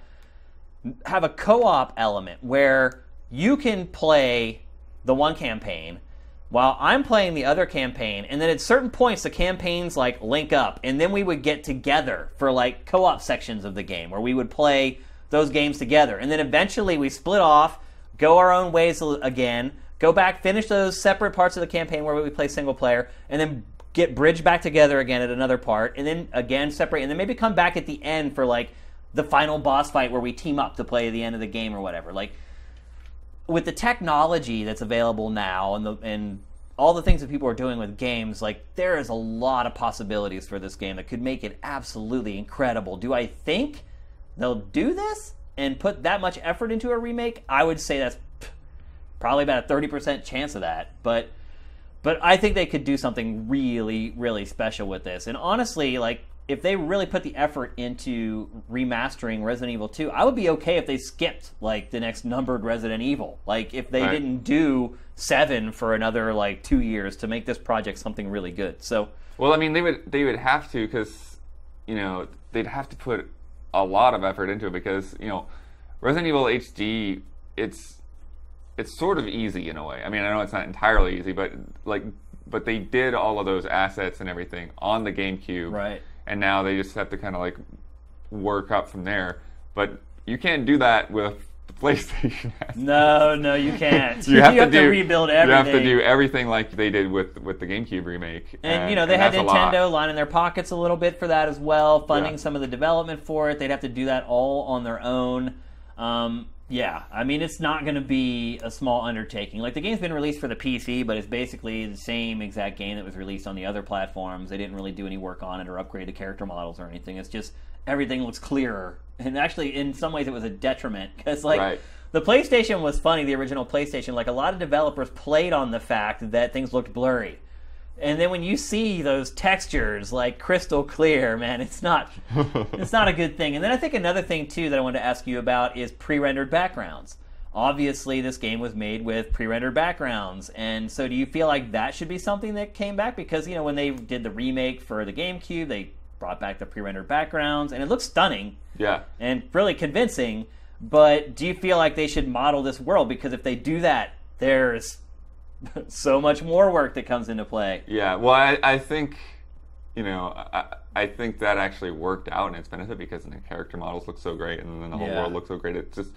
have a co-op element where you can play the one campaign while I'm playing the other campaign, and then at certain points the campaigns like link up, and then we would get together for like co-op sections of the game where we would play those games together, and then eventually we split off, go our own ways again, go back, finish those separate parts of the campaign where we play single player, and then get bridged back together again at another part, and then again separate, and then maybe come back at the end for like the final boss fight where we team up to play the end of the game or whatever. Like with the technology that's available now and the and all the things that people are doing with games, like there is a lot of possibilities for this game that could make it absolutely incredible. Do I think they'll do this and put that much effort into a remake? I would say that's probably about a thirty percent chance of that, but but I think they could do something really, really special with this. And honestly, like if they really put the effort into remastering Resident Evil 2, I would be okay if they skipped like the next numbered Resident Evil. Like if they Right. didn't do 7 for another like 2 years to make this project something really good. So, Well, I mean, they would they would have to because you know they'd have to put a lot of effort into it because you know Resident Evil HD it's it's sort of easy in a way. I mean, I know it's not entirely easy, but like but they did all of those assets and everything on the GameCube, Right. And now they just have to kind of like work up from there. But you can't do that with the PlayStation. no, no you can't. You have, to, do, rebuild everything. You have to do everything like they did with with the GameCube remake. And you know they had that's a lot. Nintendo lining their pockets a little bit for that as well, funding Yeah. some of the development for it. They'd have to do that all on their own. Um, yeah, I mean it's not going to be a small undertaking. Like the game's been released for the PC, but it's basically the same exact game that was released on the other platforms. They didn't really do any work on it or upgrade the character models or anything. It's just everything looks clearer, and actually in some ways it was a detriment because like. Right. The PlayStation was funny, the original PlayStation. Like a lot of developers played on the fact that things looked blurry. And then when you see those textures like crystal clear, man, it's not it's not a good thing. And then I think another thing too that I wanted to ask you about is pre-rendered backgrounds. Obviously, this game was made with pre-rendered backgrounds, and so do you feel like that should be something that came back? Because you know when they did the remake for the GameCube, they brought back the pre-rendered backgrounds, and it looks stunning Yeah. and really convincing. But do you feel like they should model this world? Because if they do that, there's so much more work that comes into play. Yeah, well, I, I think, you know, I, I think that actually worked out in its benefit because the character models look so great and then the whole Yeah. world looks so great. It just,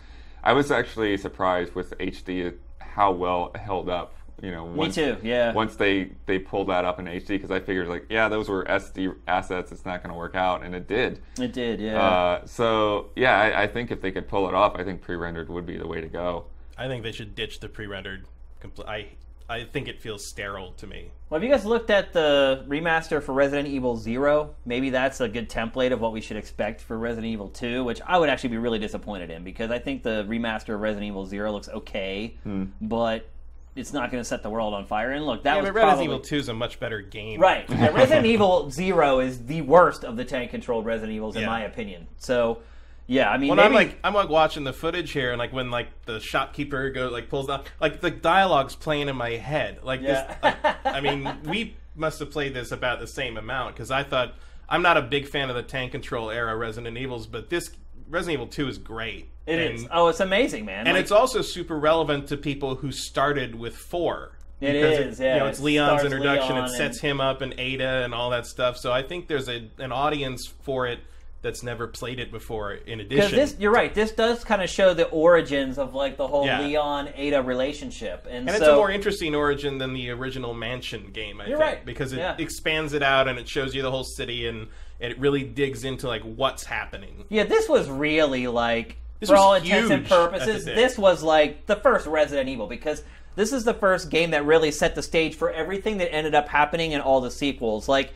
I was actually surprised with HD how well it held up. You know, once, too, yeah. Once they they pulled that up in HD, because I figured like, yeah, those were SD assets. It's not going to work out, and it did. It did, yeah. Uh, so yeah, I, I think if they could pull it off, I think pre-rendered would be the way to go. I think they should ditch the pre-rendered. Compl- I I think it feels sterile to me. well, have you guys looked at the remaster for Resident Evil Zero? Maybe that's a good template of what we should expect for Resident Evil Two, which I would actually be really disappointed in because I think the remaster of Resident Evil Zero looks okay, Hmm. but it's not going to set the world on fire. And look, that Yeah, was but Resident probably Evil 2 is a much better game. right. Yeah, Resident Evil Zero is the worst of the tank controlled Resident Evils in Yeah. my opinion. So, yeah, I mean, When maybe, I'm like I'm like watching the footage here, and like when like the shopkeeper goes like pulls down, like the dialogue's playing in my head. Like Yeah. this, like, I mean, we must have played this about the same amount because I thought I'm not a big fan of the tank control era Resident Evils, but this Resident Evil 2 is great. it and, is. Oh, it's amazing, man. and Like, it's also super relevant to people who started with four. It is, yeah. You know, it's It Leon's introduction. Leon it sets him up and Ada and all that stuff. So I think there's a an audience for it that's never played it before. In addition, this, you're right. This does kind of show the origins of like the whole Yeah. Leon Ada relationship, and, And so it's a more interesting origin than the original Mansion game, I You're think, right. because it Yeah. expands it out and it shows you the whole city and it really digs into like what's happening. yeah, this was really like This for all intents and huge at the purposes, this was like the first Resident Evil because this is the first game that really set the stage for everything that ended up happening in all the sequels. Like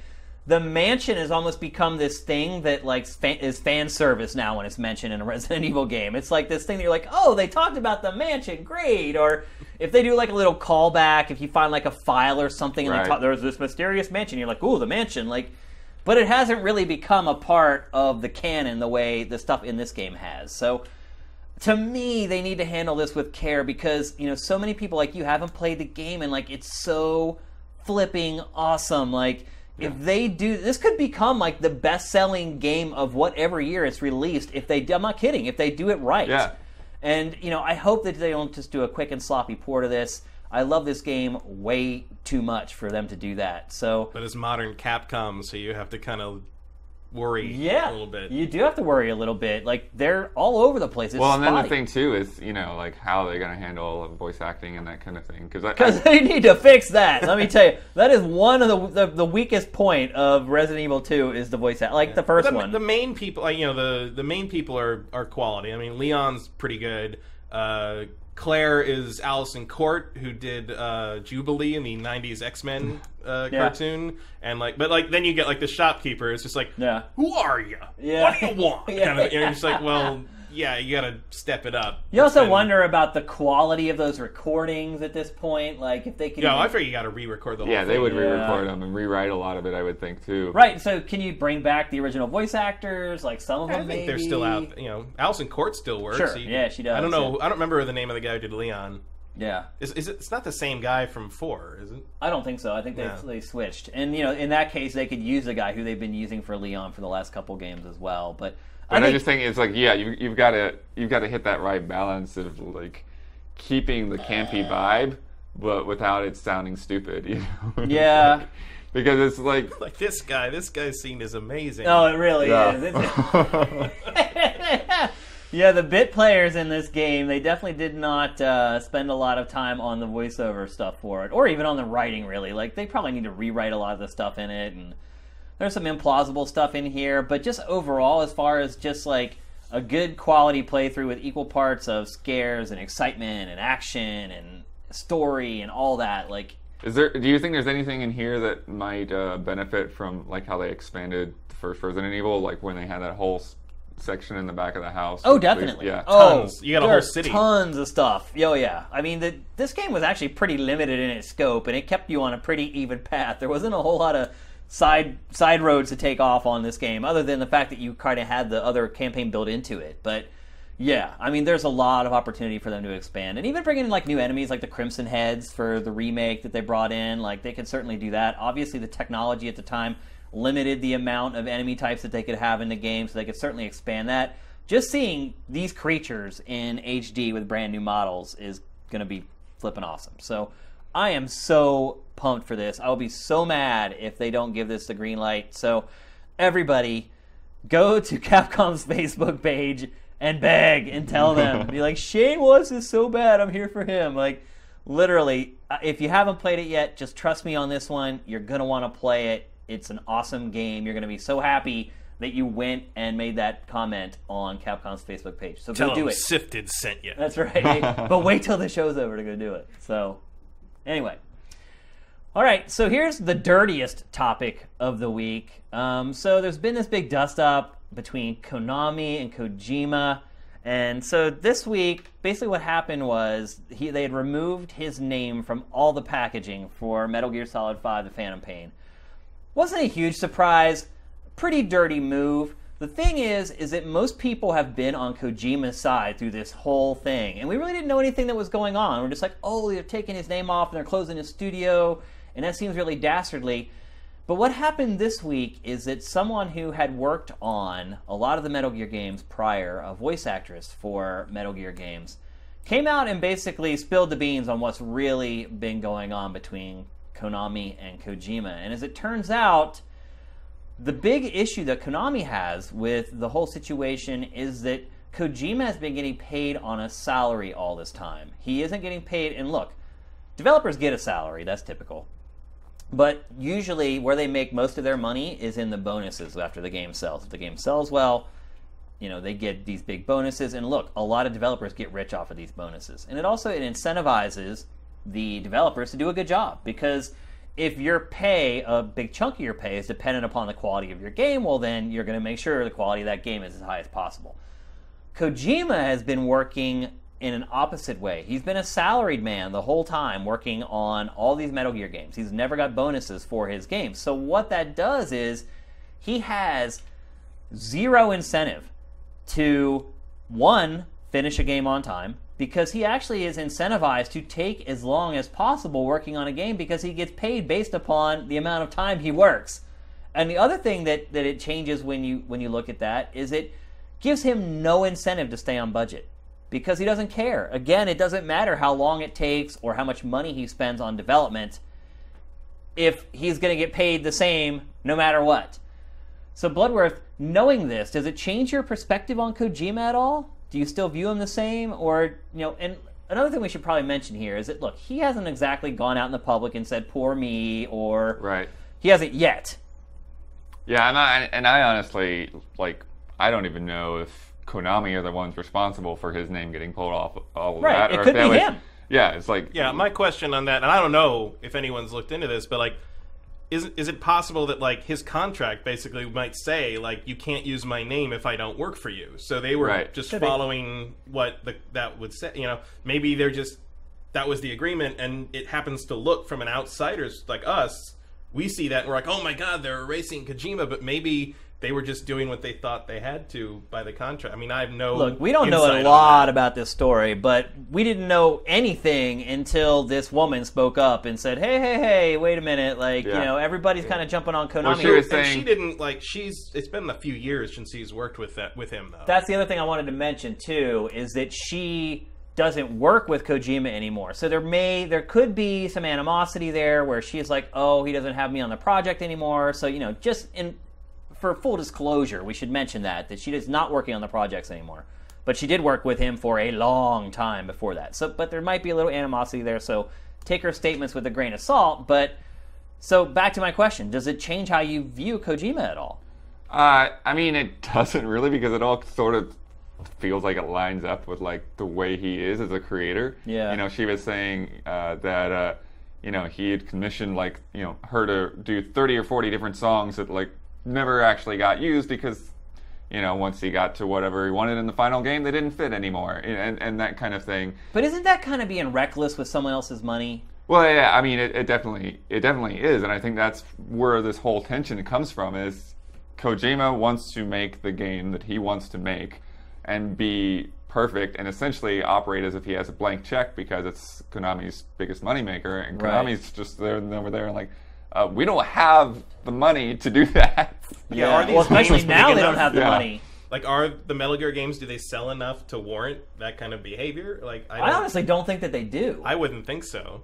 the mansion has almost become this thing that like fan, is fan service now when it's mentioned in a Resident Evil game. It's like this thing that you're like, oh, they talked about the mansion, great. Or if they do like a little callback, if you find like a file or something, and Right. they talk, there's this mysterious mansion, you're like, ooh, the mansion, like. But it hasn't really become a part of the canon the way the stuff in this game has. So to me, they need to handle this with care because you know so many people like you haven't played the game and like it's so flipping awesome. Like if they do, this could become like the best-selling game of whatever year it's released. If they, I'm not kidding. If they do it right, Yeah. And you know, I hope that they don't just do a quick and sloppy port of this. I love this game way too much for them to do that. So But it's modern Capcom, so you have to kind of worry yeah, a little bit. you do have to worry a little bit. Like they're all over the place. It's Well, and then the thing too is, you know, like how they're going to handle voice acting and that kind of thing. Because Because they need to fix that. Let me tell you, that is one of the, the the weakest point of Resident Evil 2 is the voice act, like the first the, one. the main people, like, you know, the the main people are are quality. I mean, Leon's pretty good. Uh, Claire is Alyson Court, who did uh, Jubilee in the '90s X Men uh, Yeah. cartoon, and like, but like then you get like the shopkeeper. It's just like, Yeah. who are you? Yeah. What do you want? Yeah. kind of, and you're just like, well, yeah, you got to step it up. you also And- wonder about the quality of those recordings at this point, like if they can. Yeah, even- I figure you got to re-record the whole yeah, they would Yeah. re-record them and rewrite a lot of it. I would think too. Right. So can you bring back the original voice actors? Like some of them. I them, think they're still out. You know, Alyson Court still works. Sure. You- Yeah, she does, I don't know. yeah. I don't remember the name of the guy who did Leon. Yeah. Is, is it? It's not the same guy from Four, is it? I don't think so. I think they Yeah. they switched, and you know, in that case, they could use the guy who they've been using for Leon for the last couple games as well. But But I, think, just think it's like, yeah, you, you've got to you've got to hit that right balance of like keeping the campy vibe, but without it sounding stupid. You know? Yeah. because it's like Like this guy. This guy's scene is amazing. oh, it really Yeah. is. It's- yeah, the bit players in this game, they definitely did not uh, spend a lot of time on the voiceover stuff for it, or even on the writing, really. Like, they probably need to rewrite a lot of the stuff in it, and there's some implausible stuff in here, but just overall, as far as just like a good quality playthrough with equal parts of scares and excitement and action and story and all that, like, Is there? Do you think there's anything in here that might uh, benefit from like how they expanded the first Resident Evil, like when they had that whole s- section in the back of the house? Oh, with police- definitely. Yeah. Oh, Tons. You got a whole city. Tons of stuff. Oh, yeah. I mean, the, this game was actually pretty limited in its scope, and it kept you on a pretty even path. There wasn't a whole lot of side side roads to take off on this game, other than the fact that you kind of had the other campaign built into it. But yeah, I mean, there's a lot of opportunity for them to expand, and even bringing in like new enemies like the Crimson Heads for the remake that they brought in. Like they could certainly do that. Obviously, the technology at the time limited the amount of enemy types that they could have in the game, so they could certainly expand that. Just seeing these creatures in HD with brand new models is going to be flipping awesome. So I am so pumped for this. I will be so mad if they don't give this the green light. So everybody, go to Capcom's Facebook page and beg and tell them. Be like, Shane wants this so bad. I'm here for him. Like, literally, uh, if you haven't played it yet, just trust me on this one. You're going to want to play it. It's an awesome game. You're going to be so happy that you went and made that comment on Capcom's Facebook page. So Tell go do him it. Sifted sent you. That's right. but wait till the show's over to go do it. So, anyway. All right, so here's the dirtiest topic of the week. Um, so there's been this big dust up between Konami and Kojima, And so this week, basically what happened was he they had removed his name from all the packaging for Metal Gear Solid 5: The Phantom Pain. Wasn't a huge surprise. Pretty dirty move. The thing is, is that most people have been on Kojima's side through this whole thing, and we really didn't know anything that was going on. We're just like, oh, they're taking his name off and they're closing his studio, and that seems really dastardly. But what happened this week is that someone who had worked on a lot of the Metal Gear games prior, a voice actress for Metal Gear games, came out and basically spilled the beans on what's really been going on between Konami and Kojima. And as it turns out, the big issue that Konami has with the whole situation is that Kojima has been getting paid on a salary all this time. He isn't getting paid, and look, developers get a salary, that's typical. But usually, where they make most of their money is in the bonuses after the game sells. If the game sells well, you know they get these big bonuses. And look, a lot of developers get rich off of these bonuses, and it also it incentivizes the developers to do a good job because if your pay, a big chunk of your pay, is dependent upon the quality of your game, well, then you're going to make sure the quality of that game is as high as possible. Kojima has been working in an opposite way. He's been a salaried man the whole time working on all these Metal Gear games. He's never got bonuses for his games. So what that does is he has zero incentive to one finish a game on time because he actually is incentivized to take as long as possible working on a game because he gets paid based upon the amount of time he works. And the other thing that, that it changes when you when you look at that is it gives him no incentive to stay on budget because he doesn't care. Again, it doesn't matter how long it takes or how much money he spends on development if he's going to get paid the same no matter what. So, Bloodworth, knowing this, does it change your perspective on Kojima at all? Do you still view him the same? Or, you know, and another thing we should probably mention here is that, look, he hasn't exactly gone out in the public and said, poor me, or. Right. He hasn't yet. Yeah, and I, and I honestly, like, I don't even know if Konami are the ones responsible for his name getting pulled off all of Right, that. it or could if that be was- him. Yeah, it's like Yeah, my question on that, and I don't know if anyone's looked into this, but like, is is it possible that like his contract basically might say like you can't use my name if I don't work for you? So they were Right. just Could be. following what the, that would say. You know, maybe they're just that was the agreement, and it happens to look from an outsider's like us. We see that and we're like, oh my god, they're erasing Kojima, but maybe they were just doing what they thought they had to by the contract. I mean, I have no Look, we don't know a lot about this story, but we didn't know anything until this woman spoke up and said, "Hey, hey, hey, wait a minute! Like, you know, everybody's kind of jumping on Konami." Well, she was and saying- she didn't like she's it's been a few years since she's worked with that with him though That's the other thing I wanted to mention too is that she doesn't work with Kojima anymore. So there may there could be some animosity there where she's like, "Oh, he doesn't have me on the project anymore." So, you know, just in for full disclosure, we should mention that that she is not working on the projects anymore. But she did work with him for a long time before that. So but there might be a little animosity there, so take her statements with a grain of salt, but so back to my question, does it change how you view Kojima at all? Uh, I mean, it doesn't really because it all sort of feels like it lines up with like the way he is as a creator. Yeah. You know, she was saying uh, that uh, you know he had commissioned like you know her to do thirty or forty different songs that like never actually got used because you know once he got to whatever he wanted in the final game they didn't fit anymore and and that kind of thing. But isn't that kind of being reckless with someone else's money? Well, yeah, I mean, it, it definitely, it definitely is, and I think that's where this whole tension comes from. Is Kojima wants to make the game that he wants to make, and be perfect, and essentially operate as if he has a blank check because it's Konami's biggest moneymaker, and Right. Konami's just there and over there, and like, uh, we don't have the money to do that. Yeah, are these well, especially games now big they don't have the Yeah. money. like are the Metal Gear games do they sell enough to warrant that kind of behavior like I, I don't- honestly don't think that they do. I wouldn't think so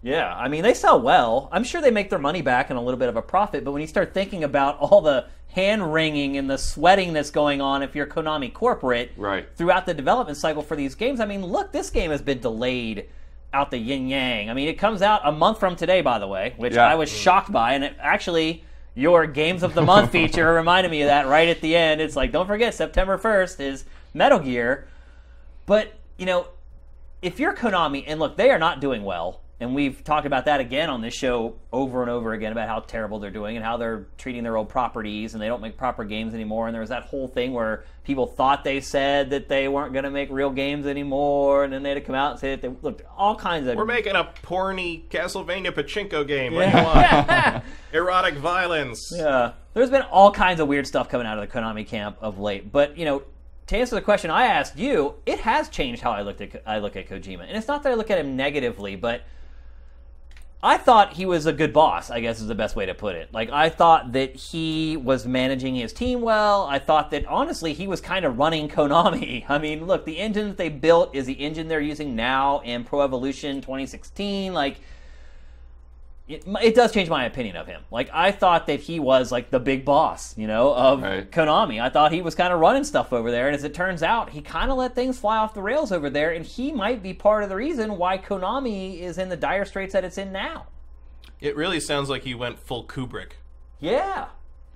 yeah, I mean they sell well. I'm sure they make their money back and a little bit of a profit. But when you start thinking about all the hand wringing and the sweating that's going on if you're Konami corporate Right. throughout the development cycle for these games, I mean, look, this game has been delayed out the yin yang. I mean, it comes out a month from today, by the way, which Yeah. I was shocked by, and it actually. Your games of the month feature reminded me of that right at the end. It's like, don't forget, September 1st is Metal Gear. But, you know, if you're Konami, and look, they are not doing well. And we've talked about that again on this show over and over again about how terrible they're doing and how they're treating their old properties and they don't make proper games anymore. And there was that whole thing where people thought they said that they weren't going to make real games anymore, and then they had to come out and say that they looked all kinds of. We're making a porny Castlevania pachinko game. What do you want? Erotic violence. Yeah, there's been all kinds of weird stuff coming out of the Konami camp of late, but you know. To answer the question I asked you, it has changed how I looked at I look at Kojima, and it's not that I look at him negatively, but I thought he was a good boss, I guess is the best way to put it. Like, I thought that he was managing his team well. I thought that, honestly, he was kind of running Konami. I mean, look, the engine that they built is the engine they're using now in Pro Evolution 2016. Like, it, it, does change my opinion of him. Like I thought that he was like the big boss, you know, of right. Konami. I thought he was kind of running stuff over there, and as it turns out, he kind of let things fly off the rails over there, and he might be part of the reason why Konami is in the dire straits that it's in now. It really sounds like he went full Kubrick. Yeah.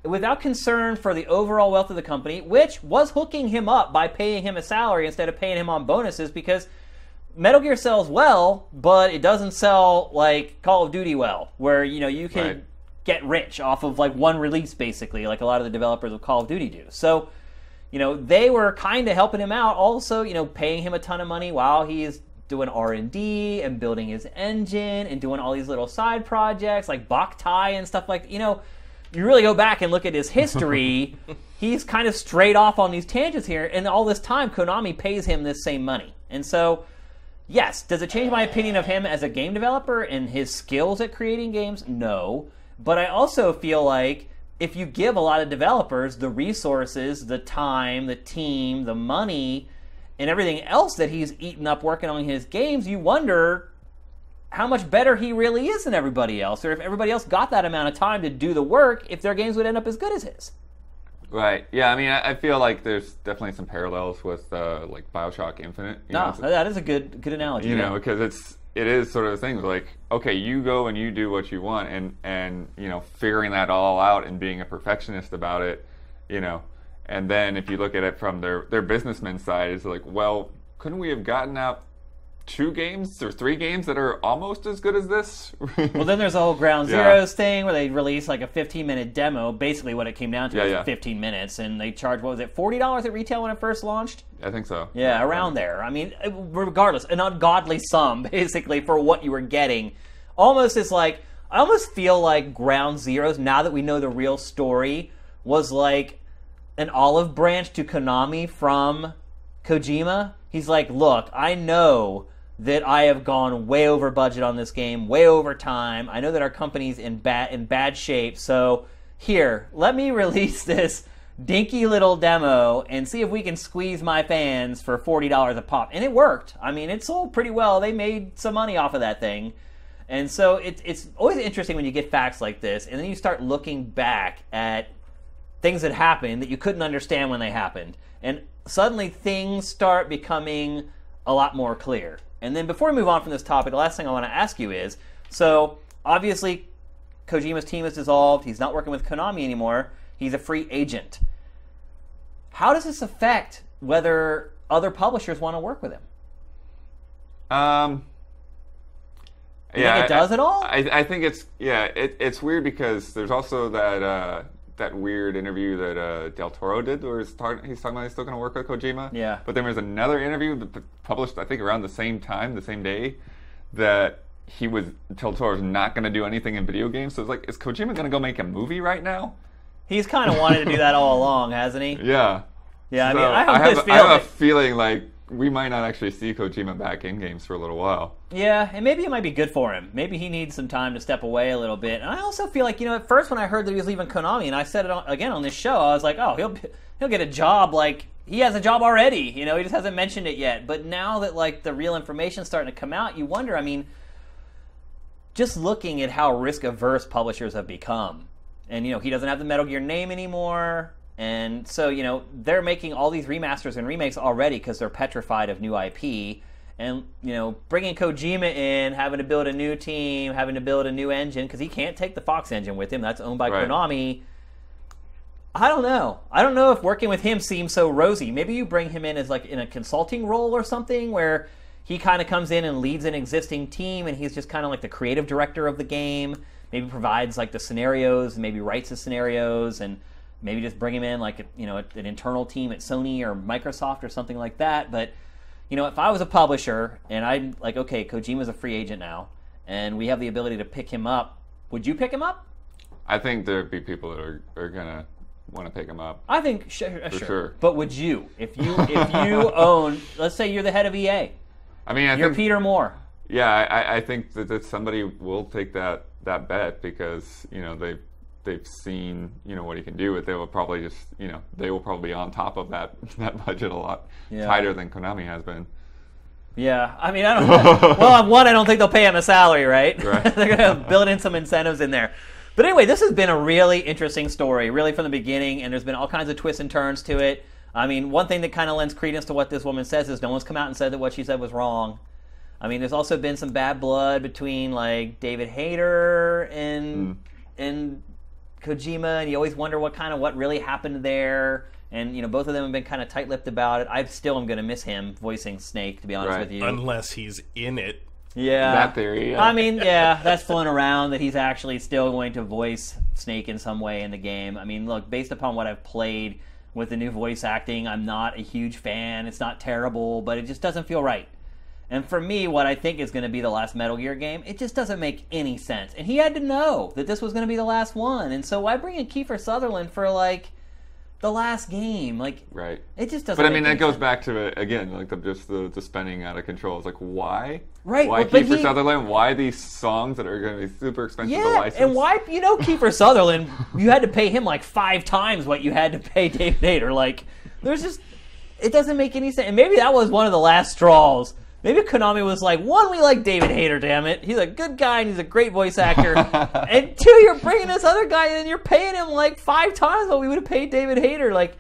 Without concern for the overall wealth of the company, which was hooking him up by paying him a salary instead of paying him on bonuses because Metal Gear sells well, but it doesn't sell like Call of Duty well, where you know you can right. get rich off of like one release basically, like a lot of the developers of Call of Duty do. So, you know, they were kind of helping him out, also you know paying him a ton of money while he's doing R and D and building his engine and doing all these little side projects like Boktai and stuff like you know. You really go back and look at his history. he's kind of straight off on these tangents here, and all this time Konami pays him this same money, and so Yes. Does it change my opinion of him as a game developer and his skills at creating games? No. But I also feel like if you give a lot of developers the resources, the time, the team, the money, and everything else that he's eaten up working on his games, you wonder how much better he really is than everybody else, or if everybody else got that amount of time to do the work, if their games would end up as good as his. Right. Yeah. I mean, I, I, feel like there's definitely some parallels with uh, like Bioshock Infinite. You no, know, that is a good good analogy. You yeah. know, because it's it is sort of things like okay, you go and you do what you want, and and you know, figuring that all out and being a perfectionist about it, you know, and then if you look at it from their their businessman side, it's like, well, couldn't we have gotten out two games or three games that are almost as good as this. well, then there's the whole Ground Zeroes yeah. thing where they released like a 15 minute demo. Basically, what it came down to yeah, was yeah. 15 minutes, and they charged what was it, forty dollars at retail when it first launched? I think so. Yeah, around there. I mean, regardless, an ungodly sum basically for what you were getting. Almost is like I almost feel like Ground Zeroes. Now that we know the real story, was like an olive branch to Konami from Kojima. He's like, look, I know that I have gone way over budget on this game, way over time. I know that our company's in bad in bad shape, so here, let me release this dinky little demo and see if we can squeeze my fans for $40 a pop. And it worked. I mean, it sold pretty well. They made some money off of that thing. And so it, it's always interesting when you get facts like this, and then you start looking back at things that happened that you couldn't understand when they happened. And suddenly things start becoming a lot more clear. And then before we move on from this topic, the last thing I want to ask you is so obviously Kojima's team is dissolved. He's not working with Konami anymore. He's a free agent. How does this affect whether other publishers want to work with him? Um, yeah, it does I, at all. I, I think it's yeah, it, it's weird because there's also that uh, that weird interview that uh, Del Toro did, where he's talking, he's talking about he's still going to work with Kojima. Yeah. But then there's another interview that published, I think, around the same time, the same day, that he was Del Toro's not going to do anything in video games. So it's like, is Kojima going to go make a movie right now? He's kind of wanted to do that all along, hasn't he? Yeah. Yeah. I mean, I have, I have, I have a feeling like we might not actually see Kojima back in games for a little while. Yeah, and maybe it might be good for him. Maybe he needs some time to step away a little bit. And I also feel like you know, at first when I heard that he was leaving Konami, and I said it on, again on this show, I was like, oh, he'll he'll get a job like he has a job already. You know, he just hasn't mentioned it yet. But now that like the real information's starting to come out, you wonder. I mean, just looking at how risk averse publishers have become, and you know, he doesn't have the Metal Gear name anymore. And so, you know, they're making all these remasters and remakes already because they're petrified of new IP. And, you know, bringing Kojima in, having to build a new team, having to build a new engine, because he can't take the Fox engine with him. That's owned by right. Konami. I don't know. I don't know if working with him seems so rosy. Maybe you bring him in as like in a consulting role or something where he kind of comes in and leads an existing team, and he's just kind of like the creative director of the game. Maybe provides like the scenarios, maybe writes the scenarios, and maybe just bring him in like you know an internal team at Sony or Microsoft or something like that. But you know, if I was a publisher and I'm like, okay, Kojima's a free agent now, and we have the ability to pick him up, would you pick him up? I think there'd be people that are, are gonna want to pick him up. I think sure, uh, sure. sure. But would you, if you if you own, let's say you're the head of EA, I mean, I you're think Peter Moore. yeah, I, I think that, that somebody will take that that bet because you know they they've seen you know what he can do. But they will probably just you know they will probably be on top of that that budget a lot Yeah. tighter than Konami has been. Yeah, I mean, I don't. well, one, I don't think they'll pay him a salary, right? Right. They're gonna build in some incentives in there. But anyway, this has been a really interesting story, really from the beginning, and there's been all kinds of twists and turns to it. I mean, one thing that kind of lends credence to what this woman says is no one's come out and said that what she said was wrong. I mean, there's also been some bad blood between like David Hayter and hmm. and Kojima, and you always wonder what kind of what really happened there. And you know, both of them have been kind of tight-lipped about it. I still am going to miss him voicing Snake, to be honest Right. with you. Unless he's in it. Yeah. That theory, yeah. I mean, yeah, that's flown around that he's actually still going to voice Snake in some way in the game. I mean, look, based upon what I've played with the new voice acting, I'm not a huge fan. It's not terrible, but it just doesn't feel right. And for me, what I think is going to be the last Metal Gear game, it just doesn't make any sense. And he had to know that this was going to be the last one. And so why bring in Kiefer Sutherland for like the last game? Like, Right. it just doesn't. But I mean, that goes sense. back to it again, like the, just the, the spending out of control. It's like why, Right, Why well, Kiefer he- Sutherland? Why these songs that are going to be super expensive to Yeah, license? and why you know Kiefer Sutherland? You had to pay him like five times what you had to pay David Hayter. Like, there's just it doesn't make any sense. And maybe that was one of the last straws. Maybe Konami was like, one, we like David Hayter, damn it. He's a good guy and he's a great voice actor. and two, you're bringing this other guy in and you're paying him like five times what we would have paid David Hayter. Like,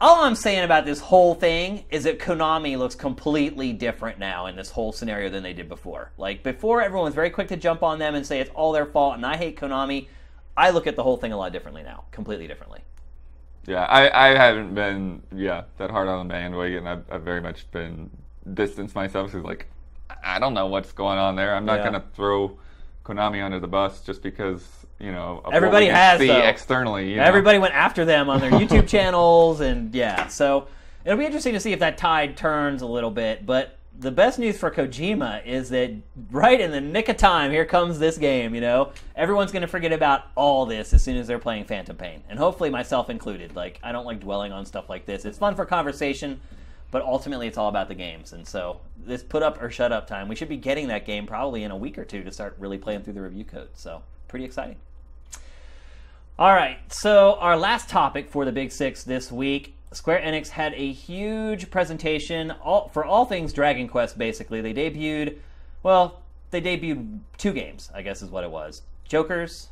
all I'm saying about this whole thing is that Konami looks completely different now in this whole scenario than they did before. Like before, everyone was very quick to jump on them and say it's all their fault, and I hate Konami. I look at the whole thing a lot differently now, completely differently. Yeah, I, I haven't been yeah that hard on the bandwagon. I've, I've very much been distanced myself because like I don't know what's going on there. I'm not Yeah. gonna throw Konami under the bus just because you know Everybody has, see though. externally. You know? Everybody went after them on their YouTube channels, and yeah, so it'll be interesting to see if that tide turns a little bit. But the best news for Kojima is that right in the nick of time, here comes this game. You know, everyone's going to forget about all this as soon as they're playing Phantom Pain, and hopefully myself included. Like, I don't like dwelling on stuff like this. It's fun for conversation. But ultimately, it's all about the games, and so this put up or shut up time. We should be getting that game probably in a week or two to start really playing through the review code. So pretty exciting. All right, so our last topic for the Big Six this week Square Enix had a huge presentation all, for all things Dragon Quest, basically. They debuted, well, they debuted two games, I guess is what it was Jokers,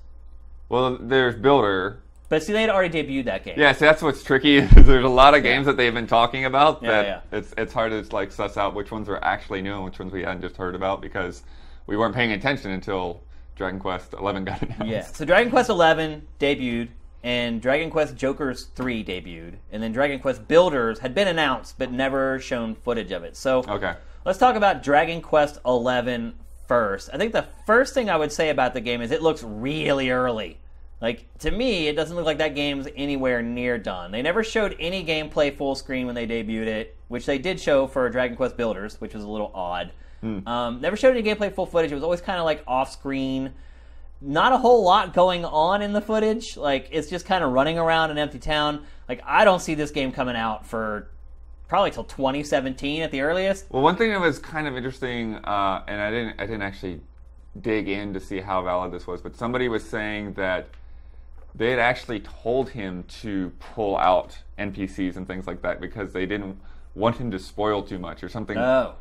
Well, there's Builder. But see, they had already debuted that game. Yeah, see, that's what's tricky. there's a lot of games that they've been talking about Yeah, that yeah. it's it's hard to like suss out which ones are actually new and which ones we hadn't just heard about because we weren't paying attention until Dragon Quest 11 got announced. Yeah. So Dragon Quest XI debuted, and Dragon Quest Jokers 3 debuted, and then Dragon Quest Builders had been announced but never shown footage of it. So Okay. let's talk about Dragon Quest XI first. I think the first thing I would say about the game is it looks really early. Like to me, it doesn't look like that game's anywhere near done. They never showed any gameplay full screen when they debuted it, which they did show for Dragon Quest Builders, which was a little odd. Um, never showed any gameplay full footage. It was always kind of like off screen not a whole lot going on in the footage. Like it's just kind of running around an empty town. Like I don't see this game coming out for probably till 2017 at the earliest. Well, one thing that was kind of interesting, uh, and I didn't, I didn't actually dig in to see how valid this was, but somebody was saying that they had actually told him to pull out NPCs and things like that because they didn't want him to spoil too much or something. Oh,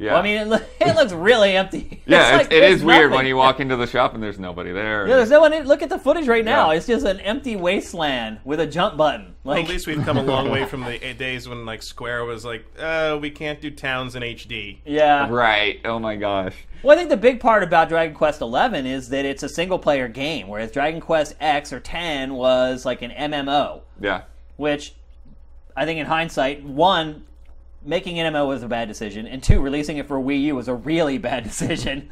yeah, well, I mean it, loo- it looks really empty. yeah, It's it's, like it there's is weird nothing. when you walk into the shop and there's nobody there. Yeah, there's no one. In, look at the footage right now. Yeah. It's just an empty wasteland with a jump button. Well, at least we've come a long way from the days when like Square was like, uh, we can't do towns in HD. yeah. right. Oh my gosh. Well, I think the big part about Dragon Quest XI is that it's a single player game, whereas Dragon Quest X or 10 was like an MMO. Yeah. which I think in hindsight, one, making NMO was a bad decision, and two, releasing it for Wii U was a really bad decision.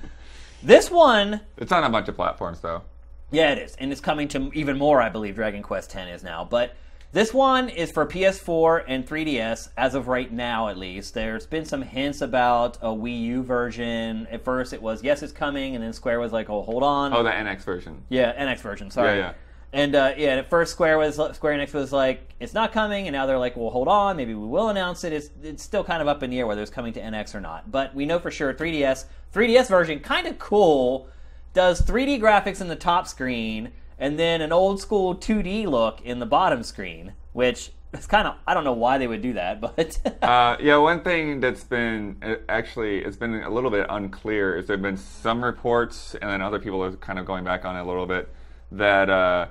this one, It's on a bunch of platforms though. yeah, it is, and it's coming to even more. I believe Dragon Quest X is now, but this one is for PS4 and 3DS as of right now, at least. There's been some hints about a Wii U version. At first, it was yes, it's coming, and then Square was like, oh, hold on. Oh, the NX version. Yeah, NX version. Sorry. Yeah, yeah. And uh, yeah, at first Square was Square Enix was like, it's not coming, and now they're like, well, hold on, maybe we will announce it. It's it's still kind of up in the air whether it's coming to NX or not. But we know for sure 3DS 3DS version kind of cool, does 3D graphics in the top screen, and then an old school 2D look in the bottom screen, which is kind of I don't know why they would do that, but Uh, yeah, one thing that's been uh, actually it's been a little bit unclear is there've been some reports, and then other people are kind of going back on it a little bit that uh,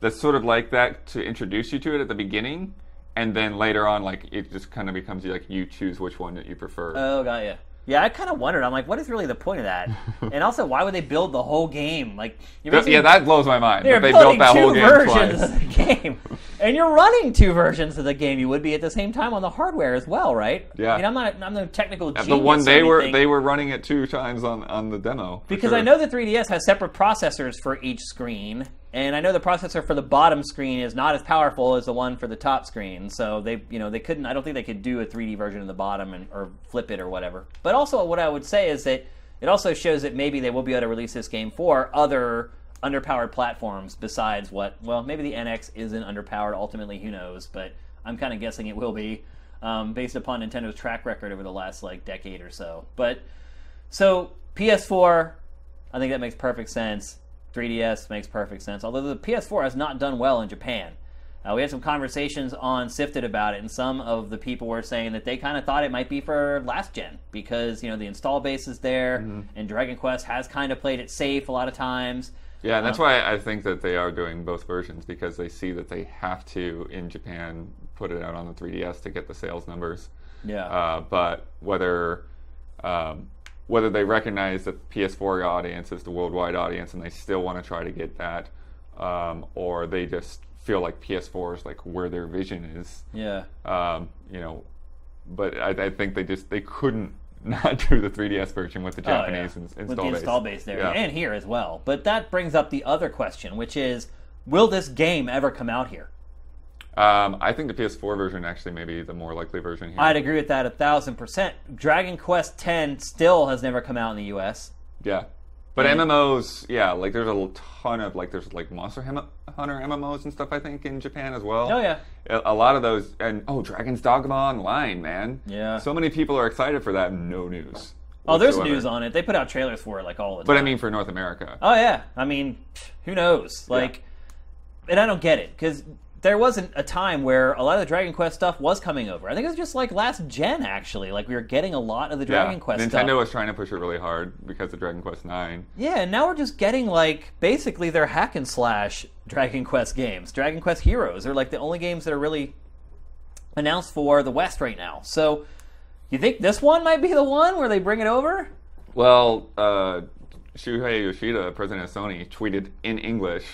that's sort of like that to introduce you to it at the beginning, and then later on, like it just kind of becomes like you choose which one that you prefer. Oh, got you. Yeah, I kind of wondered. I'm like, what is really the point of that? and also, why would they build the whole game? Like, basically- yeah, that blows my mind. they're they building built that whole two game versions twice. of the game, and you're running two versions of the game. You would be at the same time on the hardware as well, right? Yeah. I mean, I'm not. I'm no technical genius. the one they were they were running it two times on on the demo Because sure. I know the 3DS has separate processors for each screen, and I know the processor for the bottom screen is not as powerful as the one for the top screen. So they, you know, they couldn't. I don't think they could do a 3D version of the bottom and or flip it or whatever. But also, what I would say is that it also shows that maybe they will be able to release this game for other underpowered platforms besides what. Well, maybe the NX isn't underpowered. Ultimately, who knows? But I'm kind of guessing it will be. Um, based upon Nintendo's track record over the last like decade or so, but so PS4, I think that makes perfect sense. 3DS makes perfect sense. Although the PS4 has not done well in Japan. Uh, we had some conversations on Sifted about it, and some of the people were saying that they kind of thought it might be for last gen because you know the install base is there, and Dragon Quest has kind of played it safe a lot of times. Yeah, and that's why I think that they are doing both versions because they see that they have to in Japan put it out on the 3DS to get the sales numbers. Yeah, Uh, but whether um, whether they recognize that the PS4 audience is the worldwide audience and they still want to try to get that, um, or they just feel like PS4 is like where their vision is, yeah. um, you know. But I, I think they just they couldn't not do the 3DS version with the Oh, yeah. Japanese ins- install with the base. install base there Yeah. and here as well. But that brings up the other question, which is, will this game ever come out here? Um, I think the PS4 version actually may be the more likely version here. I'd agree with that a thousand percent. Dragon Quest X still has never come out in the U.S. Yeah. But Yeah. MMOs, yeah, like there's a ton of like there's like Monster Hunter MMOs and stuff I think in Japan as well. Oh yeah, A, lot of those and oh Dragon's Dogma Online, man. Yeah. So many people are excited for that. No news. Oh, there's whatsoever. news on it. They put out trailers for it like all the time. But I mean for North America. oh yeah. I mean, who knows? Like, and I don't get it because there wasn't a time where a lot of the Dragon Quest stuff was coming over. I think it was just like last gen actually. Like we were getting a lot of the Dragon yeah. Quest Nintendo stuff. was trying to push it really hard because of Dragon Quest 9. Yeah, and now we're just getting like basically their hack and slash Dragon Quest games. Dragon Quest Heroes are like the only games that are really announced for the West right now. So, you think this one might be the one where they bring it over? Well, uh, Shuhei Yoshida, president of Sony, tweeted in English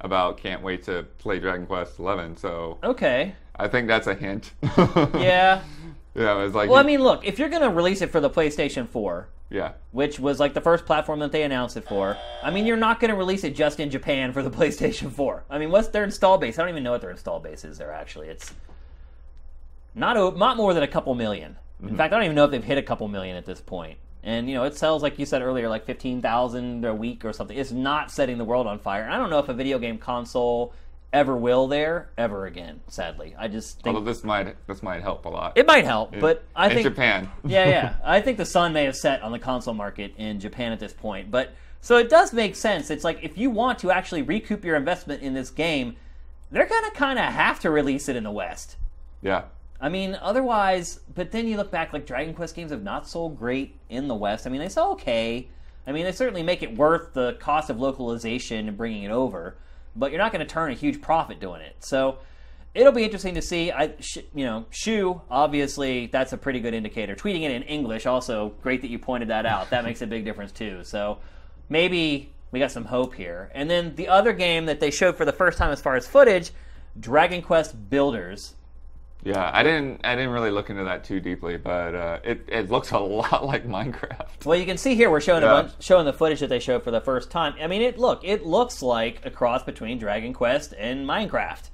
about can't wait to play Dragon Quest 11. So Okay. I think that's a hint. Yeah. Yeah, it was like Well, I mean, look, if you're going to release it for the PlayStation 4, yeah. which was like the first platform that they announced it for, I mean, you're not going to release it just in Japan for the PlayStation 4. I mean, what's their install base? I don't even know what their install base is there, actually. It's not, o- not more than a couple 1000000 In mm-hmm. fact, I don't even know if they've hit a couple million at this point. And, you know, it sells, like you said earlier, like 15,000 a week or something. It's not setting the world on fire. And I don't know if a video game console ever will there ever again, sadly. I just think Although this might this might help a lot. it might help, but I in think Japan. yeah, yeah. I think the sun may have set on the console market in Japan at this point. But so it does make sense. It's like if you want to actually recoup your investment in this game, they're gonna kind of have to release it in the West. yeah. I mean, otherwise, but then you look back, like Dragon Quest games have not sold great in the West. I mean, they sell okay. I mean, they certainly make it worth the cost of localization and bringing it over, but you're not going to turn a huge profit doing it. So it'll be interesting to see. I, sh- you know, Shu, obviously, that's a pretty good indicator. Tweeting it in English, also great that you pointed that out. That makes a big difference too. So maybe we got some hope here. And then the other game that they showed for the first time as far as footage, Dragon Quest Builders Yeah, I didn't. I didn't really look into that too deeply, but uh, it it looks a lot like Minecraft. Well, you can see here we're showing Yeah. a bunch, showing the footage that they showed for the first time. I mean, it look it looks like a cross between Dragon Quest and Minecraft,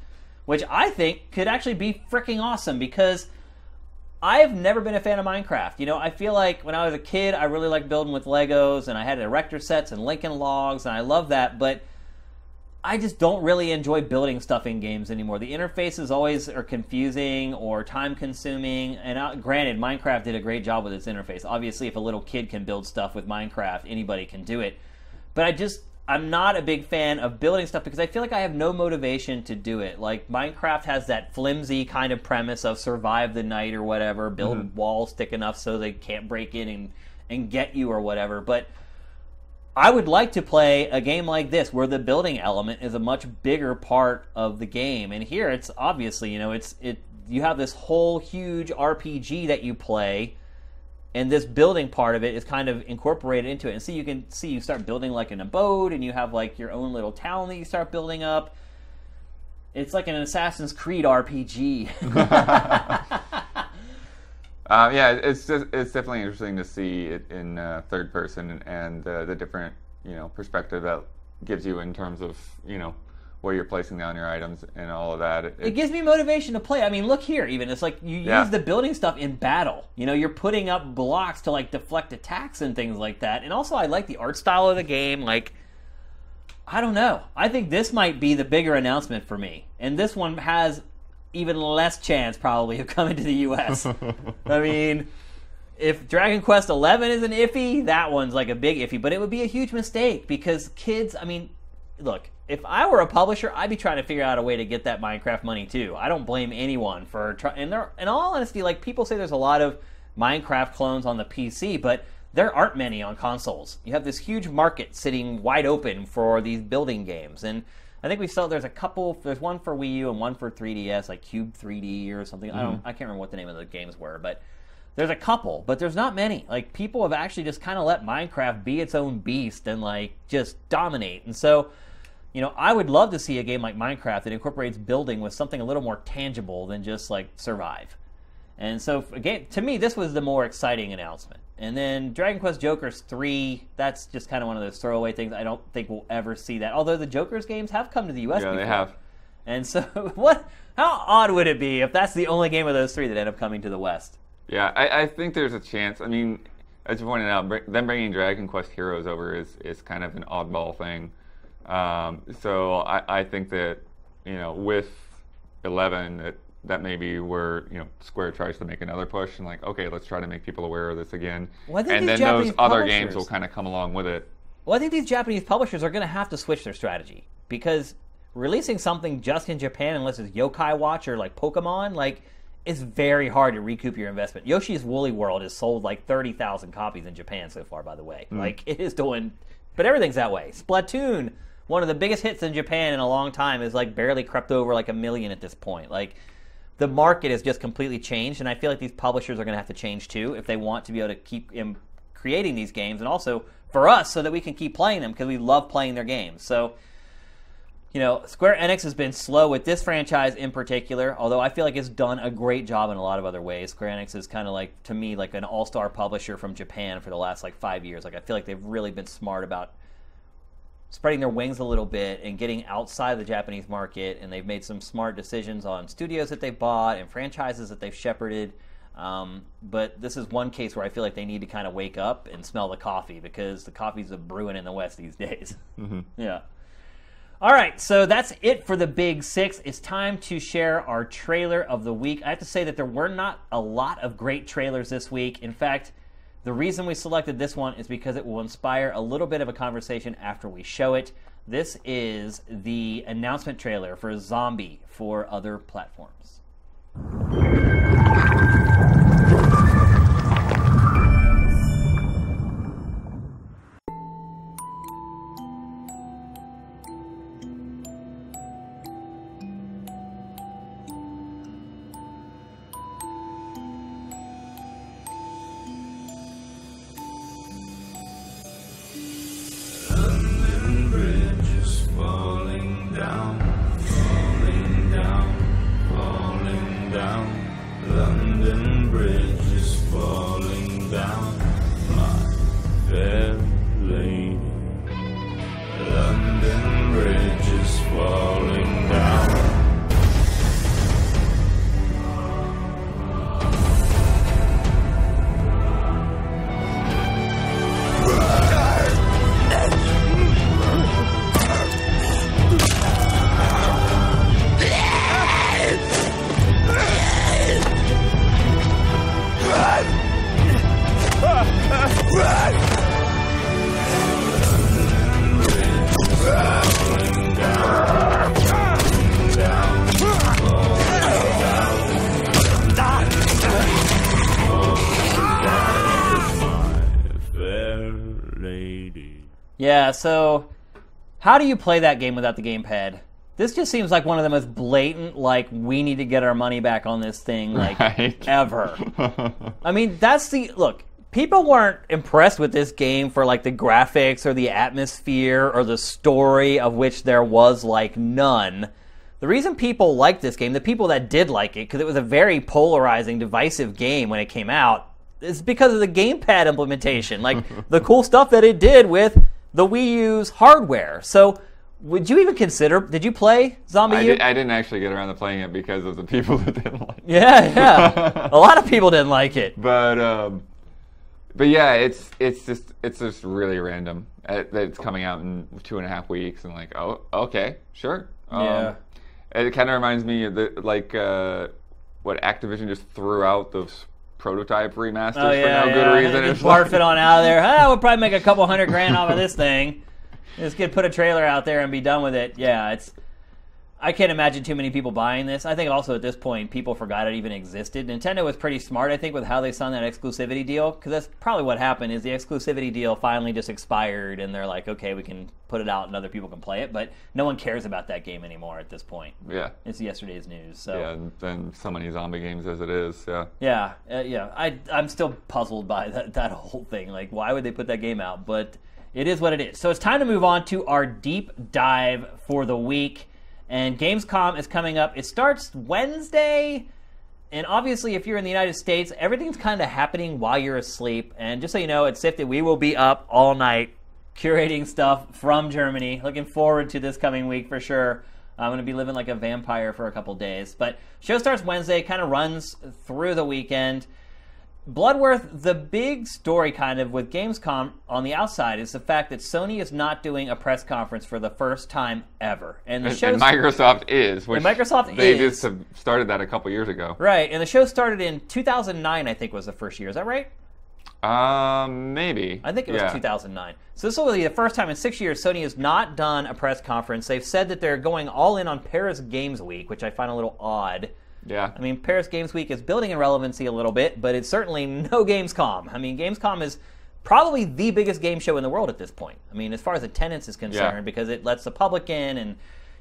which I think could actually be freaking awesome because I've never been a fan of Minecraft. You know, I feel like when I was a kid, I really liked building with Legos and I had erector sets and Lincoln logs, and I love that, but I just don't really enjoy building stuff in games anymore. The interfaces always are confusing or time consuming. And uh, granted, Minecraft did a great job with its interface. Obviously, if a little kid can build stuff with Minecraft, anybody can do it. But I just, I'm not a big fan of building stuff because I feel like I have no motivation to do it. Like, Minecraft has that flimsy kind of premise of survive the night or whatever, build walls thick enough so they can't break in and, and get you or whatever. But I would like to play a game like this where the building element is a much bigger part of the game. And here it's obviously, you know, it's it you have this whole huge RPG that you play and this building part of it is kind of incorporated into it. And so you can see you start building like an abode and you have like your own little town that you start building up. It's like an Assassin's Creed RPG. Uh, yeah, it's just, it's definitely interesting to see it in uh, third person and uh, the different you know perspective that gives you in terms of you know where you're placing down your items and all of that. It, it gives me motivation to play. I mean, look here, even it's like you Yeah. use the building stuff in battle. You know, you're putting up blocks to like deflect attacks and things like that. And also, I like the art style of the game. Like, I don't know. I think this might be the bigger announcement for me, and this one has even less chance probably of coming to the U.S. I mean. If Dragon Quest XI is an iffy, that one's like a big iffy, but it would be a huge mistake because kids, I mean, look, if I were a publisher, I'd be trying to figure out a way to get that Minecraft money too. I don't blame anyone for trying. And there, in all honesty, like people say, there's a lot of Minecraft clones on the PC, but there aren't many on consoles. You have this huge market sitting wide open for these building games, and I think we saw there's a couple. There's one for Wii U and one for 3DS, like Cube 3D or something. I don't. Mm-hmm. I can't remember what the name of the games were, but there's a couple, but there's not many. Like people have actually just kind of let Minecraft be its own beast and like just dominate. And so, you know, I would love to see a game like Minecraft that incorporates building with something a little more tangible than just like survive. And so, again, to me, this was the more exciting announcement. And then Dragon Quest Jokers 3, that's just kind of one of those throwaway things. I don't think we'll ever see that. Although the Jokers games have come to the US yeah, they before. have. And so, what? How odd would it be if that's the only game of those three that end up coming to the West? Yeah, I, I think there's a chance. I mean, as you pointed out, them bringing Dragon Quest Heroes over is, is kind of an oddball thing. Um, so I, I think that you know with Eleven that that maybe where you know Square tries to make another push and like okay, let's try to make people aware of this again, Well, and then those other games will kind of come along with it. Well, I think these Japanese publishers are going to have to switch their strategy because releasing something just in Japan, unless it's Yokai Watch or like Pokemon, like it's very hard to recoup your investment. Yoshi's Woolly World has sold like thirty thousand copies in Japan so far. By the way, hmm. like it is doing, but everything's that way. Splatoon, one of the biggest hits in Japan in a long time, is like barely crept over like a million at this point. Like the market has just completely changed, and I feel like these publishers are going to have to change too if they want to be able to keep im- creating these games, and also for us so that we can keep playing them because we love playing their games. So, you know, Square Enix has been slow with this franchise in particular, although I feel like it's done a great job in a lot of other ways. Square Enix is kind of like, to me, like an all star publisher from Japan for the last like five years. Like, I feel like they've really been smart about spreading their wings a little bit and getting outside the Japanese market, and they've made some smart decisions on studios that they've bought and franchises that they've shepherded. Um, but this is one case where I feel like they need to kind of wake up and smell the coffee because the coffee's a brewing in the West these days. Yeah. All right, so that's it for the Big Six. It's time to share our trailer of the week. I have to say that there were not a lot of great trailers this week. In fact, the reason we selected this one is because it will inspire a little bit of a conversation after we show it. This is the announcement trailer for Zombi for other platforms. So how do you play that game without the gamepad? This just seems like one of the most blatant, like, we need to get our money back on this thing, like, Right. ever. I mean, that's the look. People weren't impressed with this game for like the graphics or the atmosphere or the story, of which there was like none. The reason people liked this game, the people that did like it, because it was a very polarizing, divisive game when it came out, is because of the gamepad implementation, like the cool stuff that it did with the Wii U's hardware. So, would you even consider? Did you play Zombie I, U? did, I didn't actually get around to playing it because of the people that didn't like it. yeah, yeah. a lot of people didn't like it. But um, but yeah, it's it's just it's just really random uh, that it's coming out in two and a half weeks, and like, oh, okay, sure. Um, Yeah. It kind of reminds me of the like uh, what Activision just threw out those prototype remasters Oh yeah, for no yeah. good reason. Just barf like- it on out of there. Ah, we'll probably make a couple hundred grand off of this thing. Just get put a trailer out there and be done with it. Yeah, it's. I can't imagine too many people buying this. I think also at this point, people forgot it even existed. Nintendo was pretty smart, I think, with how they signed that exclusivity deal, because that's probably what happened. Is the exclusivity deal finally just expired, and they're like, okay, we can put it out and other people can play it, but no one cares about that game anymore at this point. yeah. It's yesterday's news. So Yeah, and, and so many zombie games as it is. Yeah. yeah, uh, yeah. I I'm still puzzled by that that whole thing. Like, why would they put that game out? But it is what it is. So it's time to move on to our deep dive for the week. And Gamescom is coming up. It starts Wednesday. And obviously, if you're in the United States, everything's kind of happening while you're asleep. And just so you know, at Sifted, we will be up all night curating stuff from Germany. Looking forward to this coming week for sure. I'm going to be living like a vampire for a couple days. But show starts Wednesday, kind of runs through the weekend. Bloodworth, the big story kind of with Gamescom on the outside is the fact that Sony is not doing a press conference for the first time ever. And the And, and Microsoft is. Which Microsoft they is. just started that a couple years ago. right, and the show started in 2009, I think was the first year. Is that right? Um, maybe. I think it was yeah. 2009. So this will be the first time in six years Sony has not done a press conference. They've said that they're going all in on Paris Games Week, which I find a little odd. Yeah. I mean, Paris Games Week is building in relevancy a little bit, but it's certainly no Gamescom. I mean, Gamescom is probably the biggest game show in the world at this point. I mean, as far as attendance is concerned, Yeah. because it lets the public in, and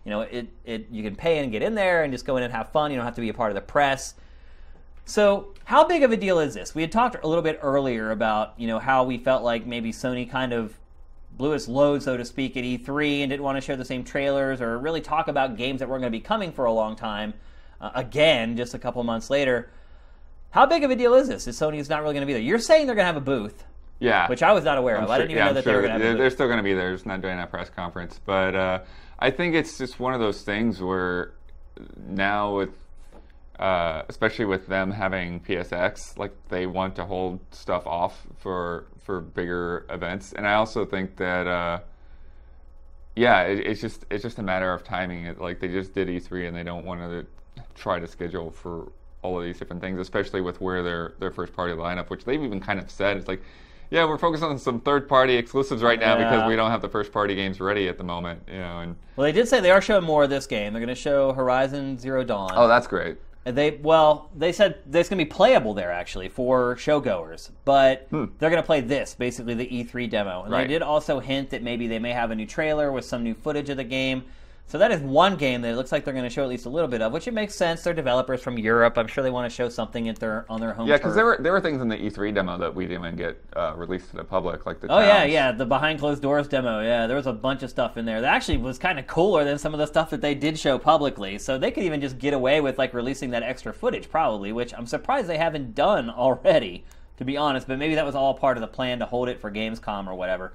you know, it, it you can pay and get in there and just go in and have fun. You don't have to be a part of the press. So, how big of a deal is this? We had talked a little bit earlier about you know how we felt like maybe Sony kind of blew its load, so to speak, at E3 and didn't want to share the same trailers or really talk about games that weren't going to be coming for a long time. Uh, again, just a couple months later. How big of a deal is this? Is Sony's not really going to be there? You're saying they're going to have a booth, Yeah. which I was not aware I'm of. I didn't even yeah, know I'm that sure they were going to they're, have a they're still going to be there, just not doing that press conference. But uh, I think it's just one of those things where now with, uh, especially with them having PSX, like they want to hold stuff off for for bigger events, and I also think that. Uh, yeah, it, it's just it's just a matter of timing. It, like they just did E3, and they don't want to try to schedule for all of these different things, especially with where their their first party lineup, which they've even kind of said, it's like, yeah, we're focused on some third party exclusives right now Yeah. because we don't have the first party games ready at the moment, you know. And Well, they did say they are showing more of this game. They're going to show Horizon Zero Dawn. oh, that's great. And They well, they said that's going to be playable there actually for showgoers, but they're going to play this basically the E3 demo. And Hmm. Right. they did also hint that maybe they may have a new trailer with some new footage of the game. So that is one game that it looks like they're going to show at least a little bit of, which it makes sense. They're developers from Europe. I'm sure they want to show something at their on their home. Yeah, because there were there were things in the E3 demo that we didn't even get uh, released to the public, like the. Oh yeah, yeah, the behind closed doors demo. Yeah, there was a bunch of stuff in there that actually was kind of cooler than some of the stuff that they did show publicly. So they could even just get away with like releasing that extra footage, probably, which I'm surprised they haven't done already, to be honest. But maybe that was all part of the plan to hold it for Gamescom or whatever.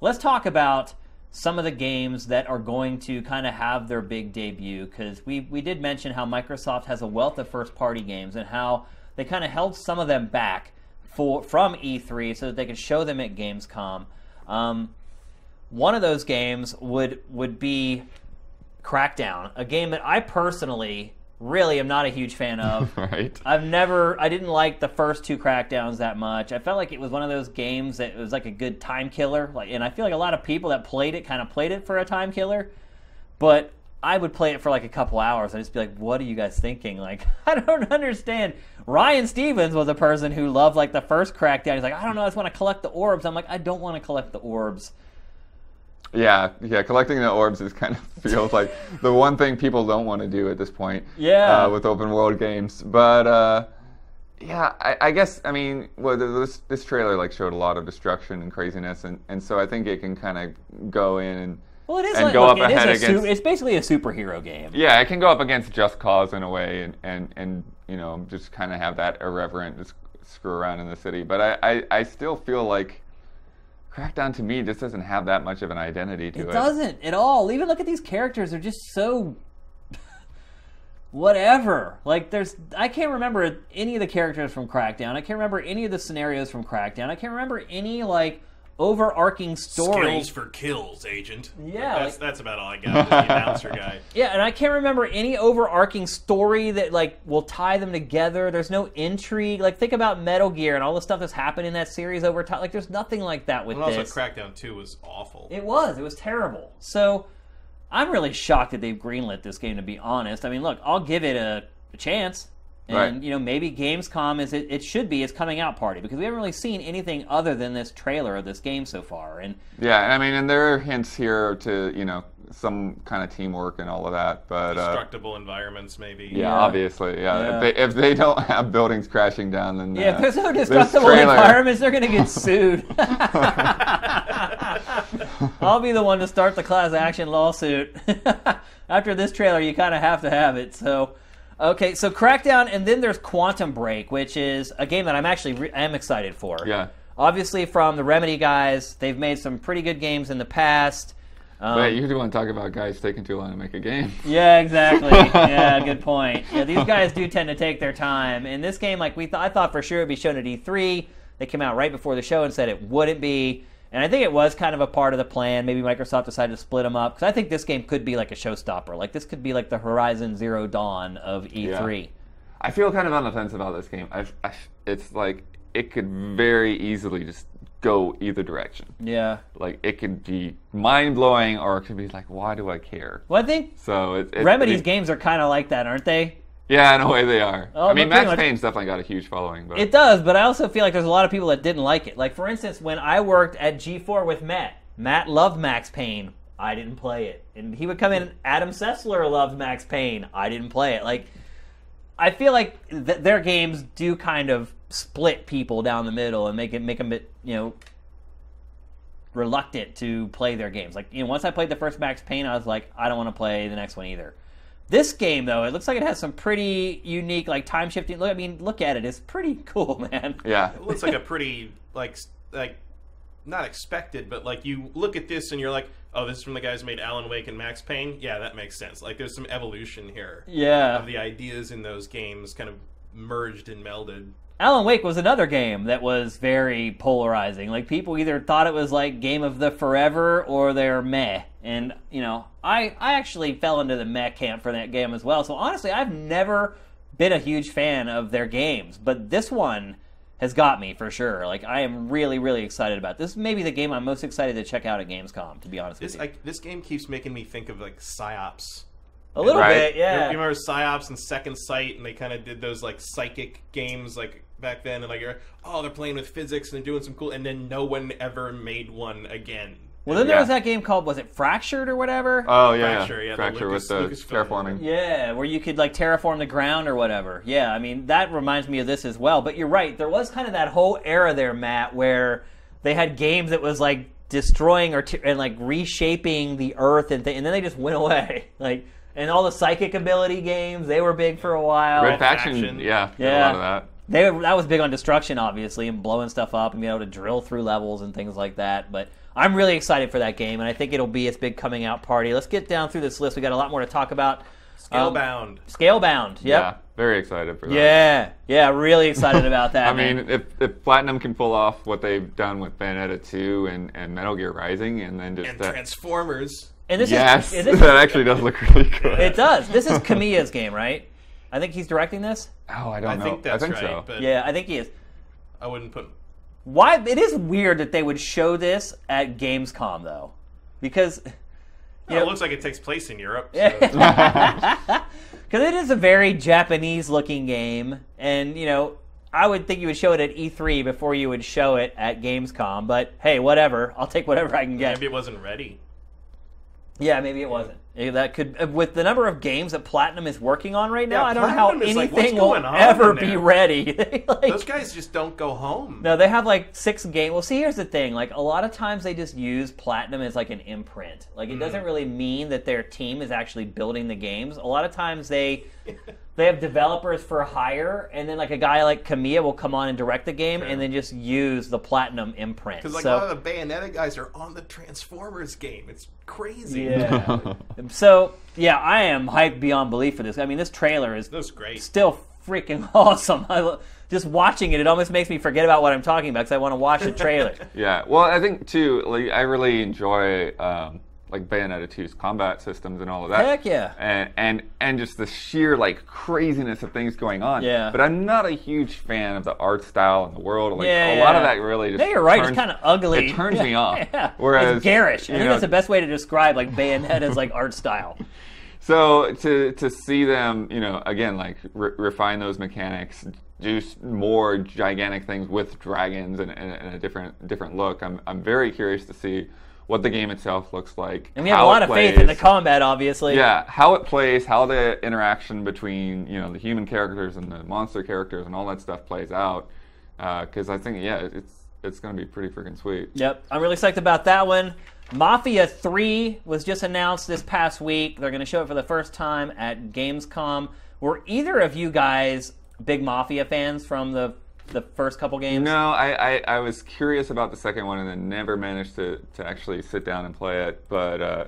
Let's talk about some of the games that are going to kind of have their big debut because we we did mention how Microsoft has a wealth of first party games and how they kind of held some of them back for from E3 so that they could show them at Gamescom. Um, one of those games would would be Crackdown, a game that I personally really am not a huge fan of. Right. I've never, I didn't like the first two Crackdowns that much. I felt like it was one of those games that was like a good time killer. Like, and I feel like a lot of people that played it kind of played it for a time killer. But I would play it for like a couple hours and just be like, "What are you guys thinking?" Like, I don't understand. Ryan Stevens was a person who loved like the first Crackdown. He's like, "I don't know, I just want to collect the orbs." I'm like, "I don't want to collect the orbs." Yeah, yeah. Collecting the orbs is kind of feels like the one thing people don't want to do at this point. Yeah. Uh, with open world games, but uh, yeah, I, I guess I mean, well, this this trailer like showed a lot of destruction and craziness, and, and so I think it can kind of go in and Well, it is and like go look, up it ahead a su- against. it's basically a superhero game. yeah, it can go up against Just Cause in a way, and and, and you know just kind of have that irreverent just screw around in the city. But I, I, I still feel like Crackdown to me just doesn't have that much of an identity to it. It doesn't at all. Even look at these characters; they're just so whatever. Like there's, I can't remember any of the characters from Crackdown. I can't remember any of the scenarios from Crackdown. I can't remember any like overarching story. Skills for kills, agent. Yeah, that's like- that's about all I got. The announcer guy. Yeah, and I can't remember any overarching story that like will tie them together. There's no intrigue. Like think about Metal Gear and all the stuff that's happened in that series over time. Like there's nothing like that with And also, this. Crackdown Two was awful. It was. It was terrible. So I'm really shocked that they've greenlit this game. To be honest, I mean, look, I'll give it a, a chance, and Right. you know, maybe Gamescom is it, it should be its coming out party because we haven't really seen anything other than this trailer of this game so far. And Yeah, I mean, and there are hints here to you know some kind of teamwork and all of that, but uh, Destructible environments, maybe. yeah, Yeah. obviously, yeah. Yeah. If, they, if they don't have buildings crashing down, then yeah, uh, if there's no destructible trailer- environments, they're going to get sued. I'll be the one to start the class action lawsuit. After this trailer, you kind of have to have it. So, okay, so Crackdown, and then there's Quantum Break, which is a game that I'm actually re- I am excited for. Yeah. Obviously, from the Remedy guys, they've made some pretty good games in the past. Um, But you do want to talk about guys taking too long to make a game. yeah, exactly. yeah, good point. Yeah, these guys do tend to take their time. In this game, like we thought, I thought for sure it'd be shown at E3. They came out right before the show and said it wouldn't be. And I think it was kind of a part of the plan. Maybe Microsoft decided to split them up because I think this game could be like a showstopper. Like this could be like the Horizon Zero Dawn of E E3. I feel kind of on the fence about this game. I, I, it's like it could very easily just go either direction. Yeah. Like it could be mind blowing, or it could be like, why do I care? Well, I think So it, it, Remedy's it- games are kind of like that, aren't they? Yeah, in a way they are. Oh, I mean, Max much- Payne's definitely got a huge following, but It does, but I also feel like there's a lot of people that didn't like it. Like for instance, when I worked at G4 with Matt, Matt loved Max Payne. I didn't play it, and he would come in. Adam Sessler loved Max Payne. I didn't play it. Like I feel like th- their games do kind of split people down the middle and make it make them bit you know reluctant to play their games. Like you know, once I played the first Max Payne, I was like, I don't want to play the next one either. This game though, it looks like it has some pretty unique like time shifting. Look, I mean, look at it; it's pretty cool, man. yeah, It looks like a pretty like like not expected, but like you look at this and you're like, oh, this is from the guys who made Alan Wake and Max Payne. Yeah, that makes sense. Like there's some evolution here Yeah, of the ideas in those games kind of merged and melded. Alan Wake was another game that was very polarizing. Like people either thought it was like game of the forever or they're meh. And you know, I I actually fell into the mech camp for that game as well. So honestly, I've never been a huge fan of their games, but this one has got me for sure. Like I am really really excited about this. This is maybe the game I'm most excited to check out at Gamescom. To be honest This with you, like this game keeps making me think of like Psi-Ops. a little Right. bit, yeah. You remember Psi-Ops and Second Sight, and they kind of did those like psychic games like back then, and like you're oh they're playing with physics and they're doing some cool, and then no one ever made one again. Well, then there Yeah. was that game called was it Fractured or whatever? Oh yeah, Fracture, yeah. yeah, the Lucas- with the Lucasfilm. terraforming. Yeah, where you could like terraform the ground or whatever. Yeah, I mean that reminds me of this as well. But you're right, there was kind of that whole era there, Matt, where they had games that was like destroying or t- and like reshaping the Earth and th- and then they just went away. Like and all the psychic ability games, they were big for a while. Red Faction, Faction. yeah, Yeah. a lot of that. They that was big on destruction, obviously, and blowing stuff up and being able to drill through levels and things like that. But I'm really excited for that game, and I think it'll be its big coming out party. Let's get down through this list. We got a lot more to talk about. Um, Scalebound. Scalebound. Yep. Yeah, very excited for that. Yeah, yeah, really excited about that. I man. mean, if, if Platinum can pull off what they've done with Bayonetta 2 and, and Metal Gear Rising, and then just and that, Transformers. and this yes, is and this that actually does look really good. it does. This is Kamiya's game, right? I think he's directing this. Oh, I don't I know. think that's I think right, so. but Yeah, I think he is. I wouldn't put. Why? It is weird that they would show this at Gamescom though, because No, know- it looks like it takes place in Europe. So. Because it is a very Japanese looking game, and you know, I would think you would show it at E3 before you would show it at Gamescom. But hey, whatever. I'll take whatever I can get. Maybe it wasn't ready. Yeah, maybe it wasn't. Yeah, That could, uh, with the number of games that Platinum is working on right now, Yeah, I don't know how Platinum is like, anything will going on ever be ready. Like- Those guys just don't go home. no, they have like six games. Well, see, here's the thing. Like a lot of times, they just use Platinum as like an imprint. Like it doesn't really mean that their team is actually building the games. A lot of times, they they have developers for hire, and then like a guy like Kamiya will come on and direct the game, and then just use the Platinum imprint. Because like so, a lot of the Bayonetta guys are on the Transformers game. It's crazy. yeah. so yeah, I am hyped beyond belief for this. I mean, this trailer is this great. still freaking awesome. I, lo- just watching it, it almost makes me forget about what I'm talking about because I want to watch the trailer. Yeah, well, I think too. Like, I really enjoy um, like Bayonetta 2's combat systems and all of that. Heck yeah. And and and just the sheer like craziness of things going on. Yeah. But I'm not a huge fan of the art style in the world. Like Yeah, a lot of that really just. No, you're right. turns- it's kind of ugly. It turns Yeah, me off. Yeah. Whereas it's garish. I think know, that's the best way to describe like Bayonetta's like art style. So to to see them, you know, again, like re- refine those mechanics, do more gigantic things with dragons and, and, and a different different look. I'm I'm very curious to see what the game itself looks like. And we have a lot of faith in the combat, obviously. Yeah, how it plays, how the interaction between you know the human characters and the monster characters and all that stuff plays out. Uh, because I think yeah, it's it's going to be pretty freaking sweet. Yep, I'm really psyched about that one. Mafia 3 was just announced this past week. They're going to show it for the first time at Gamescom. Were either of you guys big Mafia fans from the the first couple games? No, I, I, I was curious about the second one and then never managed to, to actually sit down and play it. But uh,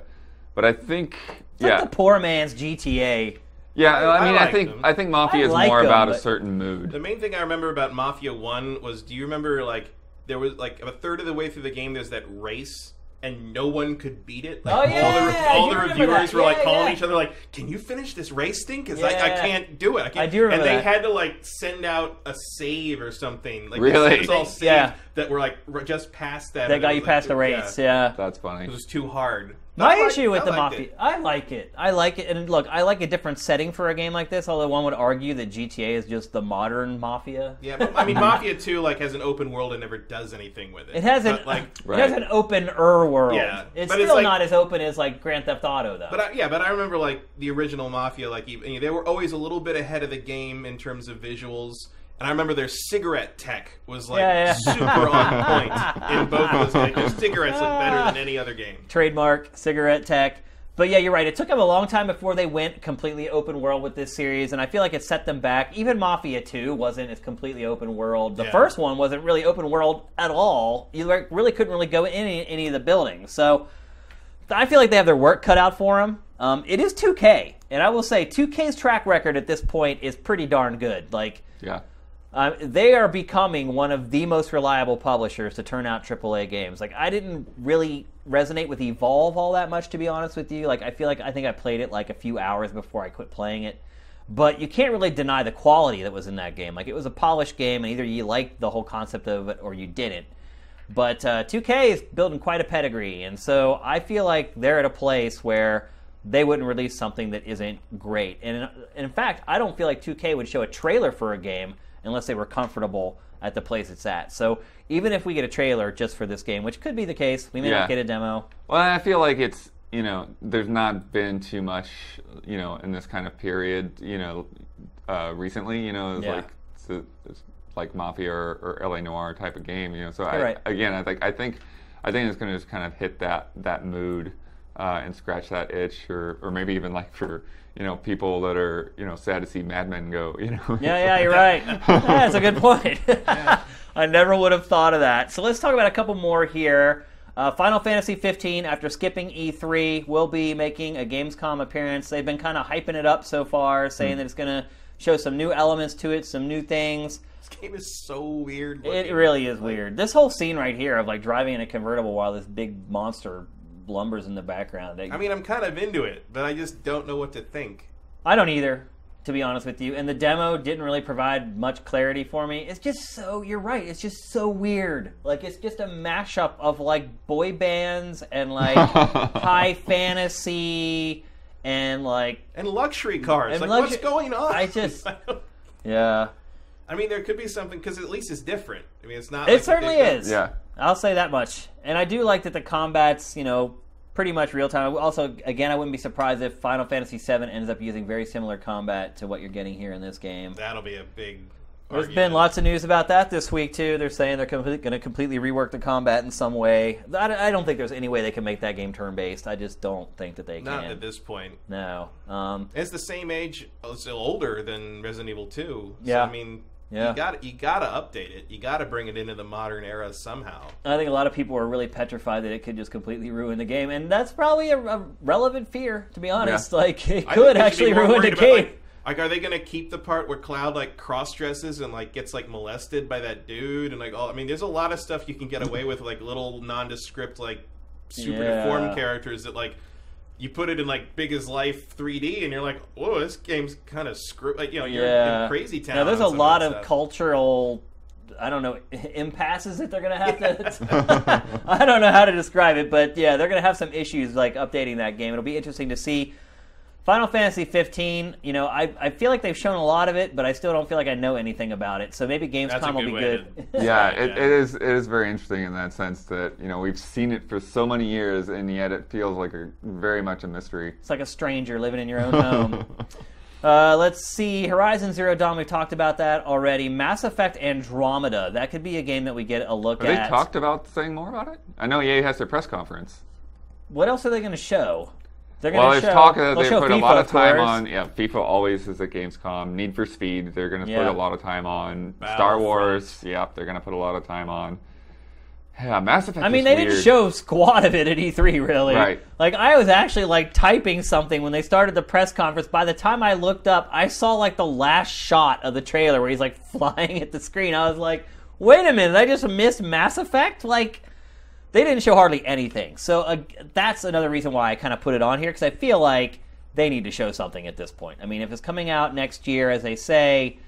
but I think It's yeah like the poor man's GTA. yeah. I, I mean, I like think them. I think Mafia I is like more them, about a certain mood. The main thing I remember about Mafia One was, do you remember like there was like a third of the way through the game there's that race and no one could beat it. Like, Oh, all the, yeah, all the reviewers that. were like calling yeah. each other like, "Can you finish this race thing? Because I, I can't do it. I, can't. I do remember And they that. had to like send out a save or something. Like Really? it was all saved Yeah. that were like just past that. That and got you was, past the race, yeah. That's funny. It was too hard. My I liked- issue with I the Mafia, it. I like it. I like it, and look, I like a different setting for a game like this. Although one would argue that GTA is just the modern Mafia. Yeah, but, I mean, Mafia Two like has an open world and never does anything with it. It has an But, like, it has an open er world. Yeah, it's but it's still like- not as open as like Grand Theft Auto though. But I, yeah, but I remember like the original Mafia, like even, they were always a little bit ahead of the game in terms of visuals. And I remember their cigarette tech was like Yeah, yeah. super on point in both of those. Like, their cigarettes look better than any other game. Trademark cigarette tech. But yeah, you're right. It took them a long time before they went completely open world with this series, and I feel like it set them back. Even Mafia 2 wasn't as completely open world. The Yeah. first one wasn't really open world at all. You really couldn't really go in any, any of the buildings. So I feel like they have their work cut out for them. Um, it is 2K, and I will say 2K's track record at this point is pretty darn good. Like Yeah. Um, they are becoming one of the most reliable publishers to turn out AAA games. Like I didn't really resonate with Evolve all that much, to be honest with you. Like I feel like I think I played it like a few hours before I quit playing it. But you can't really deny the quality that was in that game. Like it was a polished game, and either you liked the whole concept of it or you didn't. But uh, 2K is building quite a pedigree, and so I feel like they're at a place where they wouldn't release something that isn't great. And in, in fact, I don't feel like 2K would show a trailer for a game unless they were comfortable at the place it's at. So even if we get a trailer just for this game, which could be the case, we may Yeah. not get a demo. Well, I feel like it's you know there's not been too much you know in this kind of period you know uh, recently you know it's Yeah. like it's, it's like mafia or, or L.A. Noire type of game you know so I, right. again I think I think I think it's going to just kind of hit that that mood uh, and scratch that itch or or maybe even like for you know people that are you know sad to see Mad Men go you know Yeah, yeah, you're right. Yeah, That's a good point. I never would have thought of that. So let's talk about a couple more here. Uh, Final Fantasy 15, after skipping E3, will be making a Gamescom appearance. They've been kind of hyping it up so far, saying that it's going to show some new elements to it, some new things. This game is so weird. It really is weird. This whole scene right here of like driving in a convertible while this big monster lumbers in the background. I mean, I'm kind of into it, but I just don't know what to think. I don't either, to be honest with you. And the demo didn't really provide much clarity for me. It's just so, you're right, it's just so weird. Like, it's just a mashup of like boy bands and like high fantasy and like, And luxury cars. And like, luxury- what's going on? I just- don't- yeah. I mean, there could be something because at least it's different. I mean, it's not. It like certainly is. yeah I'll say that much. And I do like that the combat's, you know, pretty much real time. Also, again, I wouldn't be surprised if Final Fantasy VII ends up using very similar combat to what you're getting here in this game. That'll be a big. There's argument. been lots of news about that this week too. They're saying they're going to completely rework the combat in some way. I, I don't think there's any way they can make that game turn-based. I just don't think that they Not can. Not at this point. No. Um, It's the same age, it's still older than Resident Evil 2. So, Yeah. I mean, Yeah. you got you got to update it. You got to bring it into the modern era somehow. I think a lot of people are really petrified that it could just completely ruin the game, and that's probably a, a relevant fear, to be honest. Yeah. Like it could actually ruin the game. Like, like, are they going to keep the part where Cloud like cross dresses and like gets like molested by that dude and like all? I mean, there's a lot of stuff you can get away with, like little nondescript, like super Yeah. deformed characters that like you put it in like big as life 3D and you're like, whoa, this game's kind of screw. Like you know, you're yeah. in crazy town. Now, there's a lot of stuff. cultural. I don't know impasses that they're gonna have to. I don't know how to describe it, but yeah, they're gonna have some issues like updating that game. It'll be interesting to see. Final Fantasy 15, you know, I, I feel like they've shown a lot of it, but I still don't feel like I know anything about it. So maybe That's a Gamescom will be good. to- yeah, it, it is. It is very interesting in that sense that you know we've seen it for so many years, and yet it feels like a very much a mystery. It's like a stranger living in your own home. uh, let's see. Horizon Zero Dawn, We've talked about that already. Mass Effect Andromeda. That could be a game that we get a look at. They talked about saying more about it? I know EA has their press conference. What else are they going to show? They're Well, going to there's show. talk that they'll they show put a lot of time course. on. Yeah, FIFA always is at Gamescom. Need for Speed, they're going to put a lot of time on. Star Battlefront. Wars, yeah, they're going to put a lot of time on. Yeah, Mass Effect. I mean, is they weird. didn't show squat of it at E3, really. Right. Like, I was actually like typing something when they started the press conference. By the time I looked up, I saw like the last shot of the trailer where he's like flying at the screen. I was like, wait a minute, I just missed Mass Effect? Like, they didn't show hardly anything. So uh, that's another reason why I kind of put it on here because I feel like they need to show something at this point. I mean, if it's coming out next year, as they say,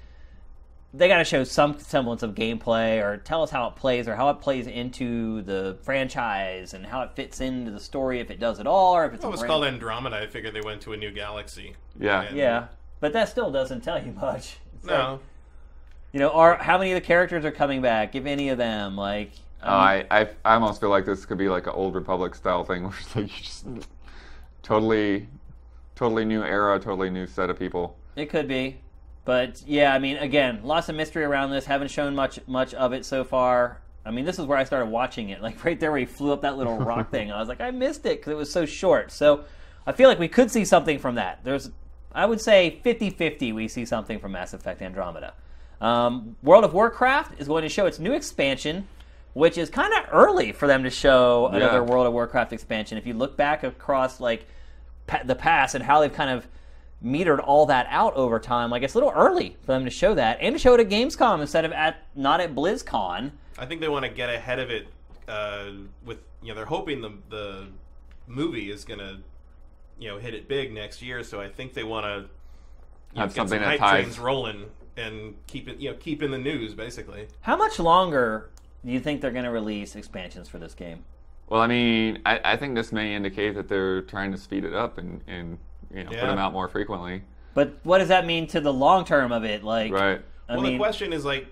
they got to show some semblance of gameplay or tell us how it plays or how it plays into the franchise and how it fits into the story if it does at all or if it's Well, it was brand- called Andromeda. I figured they went to a new galaxy. Yeah. And- yeah but that still doesn't tell you much It's like, No. you know are how many of the characters are coming back if any of them like Oh, I, I, I almost feel like this could be like an old Republic style thing, where it's like you just totally, totally new era, totally new set of people. It could be, but yeah, I mean, again, lots of mystery around this. Haven't shown much much of it so far. I mean, this is where I started watching it, like right there where he flew up that little rock thing. I was like, I missed it because it was so short. So I feel like we could see something from that. There's, I would say, 50-50 we see something from Mass Effect Andromeda. Um, World of Warcraft is going to show its new expansion, which is kind of early for them to show another World of Warcraft expansion. If you look back across like pa- the past and how they've kind of metered all that out over time, like it's a little early for them to show that and to show it at Gamescom instead of at not at BlizzCon. I think they want to get ahead of it uh, with you know they're hoping the the movie is gonna you know hit it big next year. So I think they want to you know, Have get something some that hype ties- trains rolling and keep it you know keep in the news basically. How much longer do you think they're going to release expansions for this game? Well, I mean, I, I think this may indicate that they're trying to speed it up and, and you know, Yeah. put them out more frequently. But what does that mean to the long term of it? Like, Right. I well, mean, the question is like,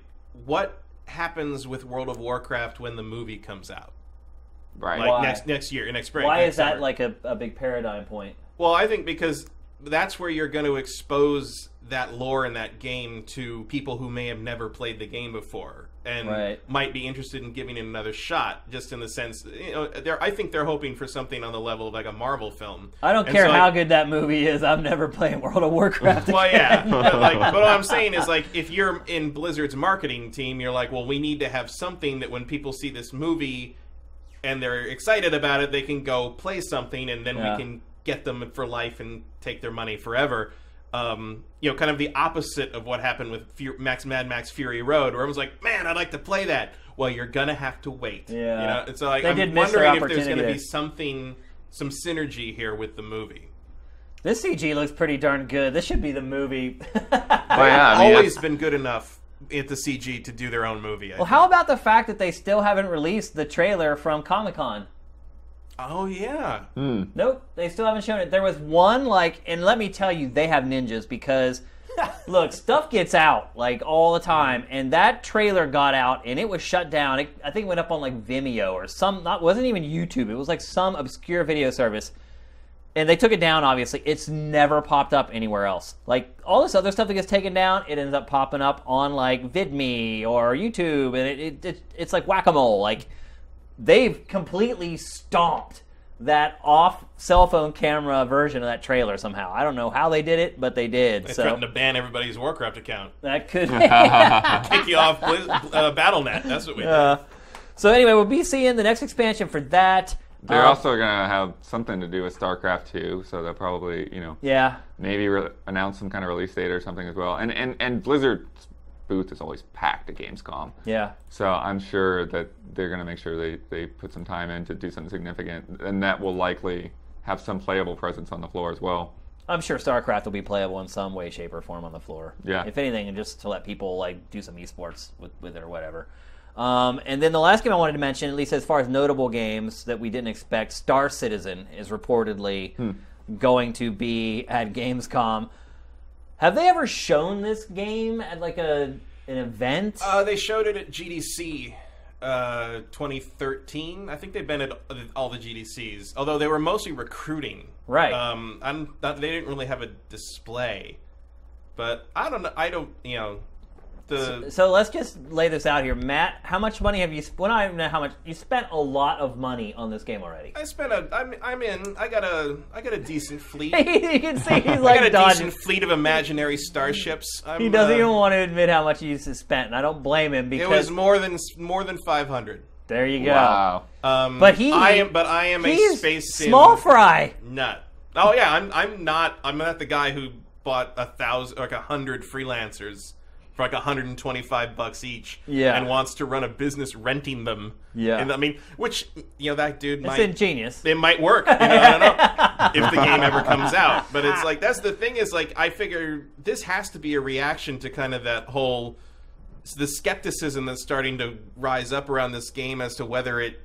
what happens with World of Warcraft when the movie comes out? Right. Like Why? next next year, next spring. why next is that summer. like a, a big paradigm point? Well, I think because that's where you're going to expose that lore in that game to people who may have never played the game before and Right. might be interested in giving it another shot. Just in the sense, you know, they're, I think they're hoping for something on the level of like a Marvel film. I don't And care so, how like- good that movie is. I'm never playing World of Warcraft. Well, yeah, but like, but what I'm saying is like, if you're in Blizzard's marketing team, you're like, well, we need to have something that when people see this movie and they're excited about it, they can go play something, and then Yeah. we can get them for life and take their money forever. Um, you know, kind of the opposite of what happened with Fu- Max Mad Max Fury Road, where everyone's like, "Man, I'd like to play that." Well, you're gonna have to wait. Yeah. you know. And so like, They I'm did miss wondering if there's gonna be something, some synergy here with the movie. This CG looks pretty darn good. This should be the movie. Well, yeah, I mean, always that's- been good enough at the CG to do their own movie. I well, think. how about the fact that they still haven't released the trailer from Comic Con? Oh yeah, hmm. Nope, they still haven't shown it. There was one like, and let me tell you, they have ninjas because look, stuff gets out like all the time, and that trailer got out and it was shut down. It, I think it went up on like Vimeo or some, not wasn't even YouTube. It was like some obscure video service, and they took it down. Obviously, it's never popped up anywhere else. Like all this other stuff that gets taken down, it ends up popping up on like VidMe or YouTube, and it, it, it it's like whack a mole. Like they've completely stomped that off cell phone camera version of that trailer somehow. I don't know how they did it, but they did. they so threatened to ban everybody's Warcraft account, that could kick you off Blizz, uh, Battle.net. That's what we did. Uh, so anyway, we'll be seeing the next expansion for that. They're Um, also gonna have something to do with StarCraft 2, so they'll probably, you know, yeah. maybe re- announce some kind of release date or something as well. And and and Blizzard's booth is always packed at Gamescom, Yeah. so I'm sure that they're gonna make sure they they put some time in to do something significant, and that will likely have some playable presence on the floor as well. I'm sure StarCraft will be playable in some way, shape, or form on the floor. Yeah. If anything, just to let people like do some esports with, with it or whatever. Um, and then the last game I wanted to mention, at least as far as notable games that we didn't expect, Star Citizen is reportedly going to be at Gamescom. Have they ever shown this game at like a an event? Uh, they showed it at GDC uh, 2013. I think they've been at all the GDCs, although they were mostly recruiting. Right. Um, I'm not, they didn't really have a display, but I don't know. I don't. You know, the so let's just lay this out here, Matt. How much money have you? sp- Well, I don't even know how much you spent. A lot of money on this game already. I spent a. I'm. I'm in. I got a. I got a decent fleet. you can see he's I got like a dodging. decent fleet of imaginary starships. I'm, He doesn't uh, even want to admit how much he's spent, and I don't blame him because It was more than more than 500. there you go. Wow. Um, But he- I am. But I am a space small fry. nut. Oh yeah, I'm. I'm not. I'm not the guy who bought a thousand, like a hundred freelancers for like 125 bucks each. Yeah. And wants to run a business renting them. Yeah. And I mean, which you know that dude It's might. ingenious. it might work. You know, I don't know if the game ever comes out. But it's like that's the thing is like I figure this has to be a reaction to kind of that whole the skepticism that's starting to rise up around this game as to whether it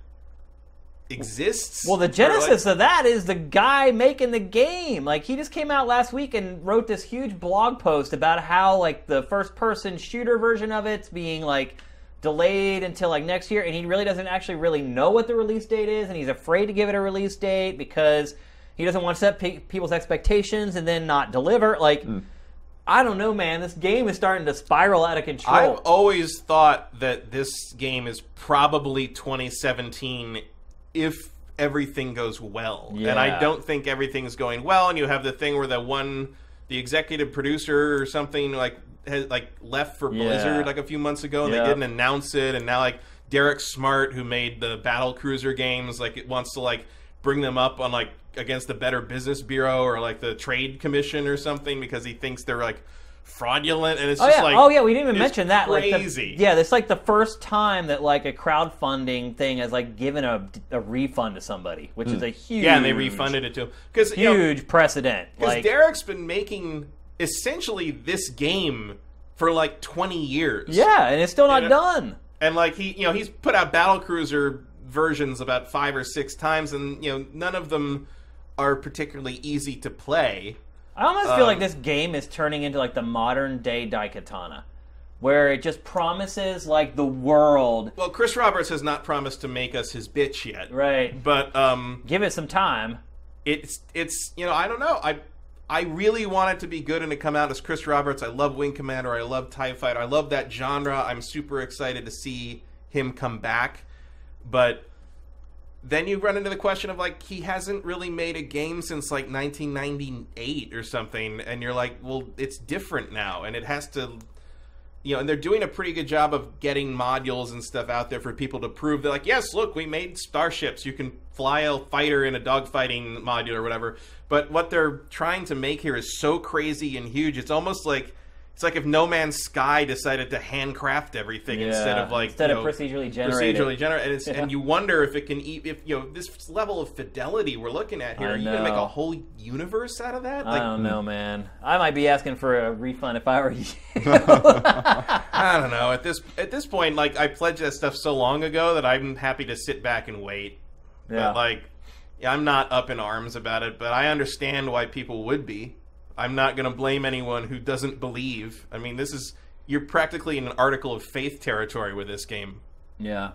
exists. Well, the or, like- genesis of that is the guy making the game. Like he just came out last week and wrote this huge blog post about how like the first person shooter version of it's being like delayed until like next year and he really doesn't actually really know what the release date is and he's afraid to give it a release date because he doesn't want to set pe- people's expectations and then not deliver like hmm. I don't know man this game is starting to spiral out of control. I've always thought that this game is probably 2017 if everything goes well. And I don't think everything's going well. And you have the thing where the one, the executive producer or something like has like left for Yeah. Blizzard like a few months ago, and Yeah. they didn't announce it. And now like Derek Smart, who made the Battle Cruiser games, like it wants to like bring them up on like against the Better Business Bureau or like the Trade Commission or something because he thinks they're like fraudulent and it's Oh just yeah, like oh yeah, we didn't even mention that. Like the- Crazy. yeah, it's like the first time that like a crowdfunding thing has like given a, a refund to somebody, which is a huge Hmm. Yeah, and they refunded it to him because you know, huge precedent. because Like Derek's been making essentially this game for like twenty years. yeah, and it's still not You know- done. and like he, you know, he's put out battle cruiser versions about five or six times, and you know, none of them are particularly easy to play. I almost feel like Um, this game is turning into like the modern day Daikatana. where it just promises like the world. Well, Chris Roberts has not promised to make us his bitch yet. Right. But um, Give it some time. it's it's you know I don't know I I really want it to be good and to come out as Chris Roberts. I love Wing Commander. I love Tie Fighter. I love that genre. I'm super excited to see him come back. But then you run into the question of like he hasn't really made a game since like 1998 or something, and you're like, well, it's different now, and it has to. You know, and they're doing a pretty good job of getting modules and stuff out there for people to prove they're like, yes, look, we made starships. You can fly a fighter in a dogfighting module or whatever. But what they're trying to make here is so crazy and huge. It's almost like it's like if No Man's Sky decided to handcraft everything instead of like instead you of know, procedurally generated. procedurally generated. And, Yeah. and you wonder if it can eat if you know this level of fidelity we're looking at here. Are you gonna make a whole universe out of that? I don't know, man. I might be asking for a refund if I were you. I don't know. At this at this point, like I pledged that stuff so long ago that I'm happy to sit back and wait. Yeah. But like, yeah, I'm not up in arms about it, but I understand why people would be. I'm not going to blame anyone who doesn't believe. I mean, this is you're practically in an article of faith territory with this game. Yeah.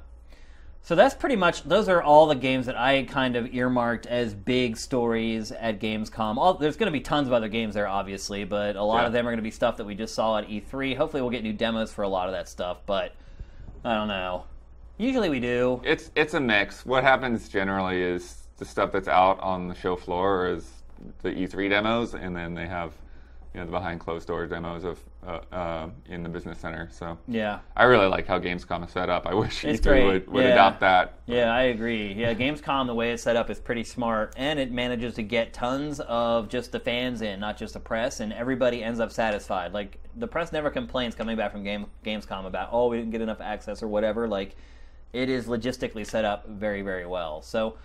So that's pretty much those are all the games that I kind of earmarked as big stories at Gamescom. All, there's going to be tons of other games there, obviously, but a lot Yeah. of them are going to be stuff that we just saw at E3. Hopefully, we'll get new demos for a lot of that stuff, but I don't know. Usually, we do. It's it's a mix. What happens generally is the stuff that's out on the show floor is the E3 demos, and then they have you know the behind closed doors demos of uh, uh, in the business center. So Yeah. I really like how Gamescom is set up. I wish It's E3 great. would, would Yeah. adopt that. Yeah, I agree. Yeah, Gamescom, the way it's set up is pretty smart, and it manages to get tons of just the fans in, not just the press, and everybody ends up satisfied. Like the press never complains coming back from Game Gamescom about oh we didn't get enough access or whatever. Like it is logistically set up very very well. So.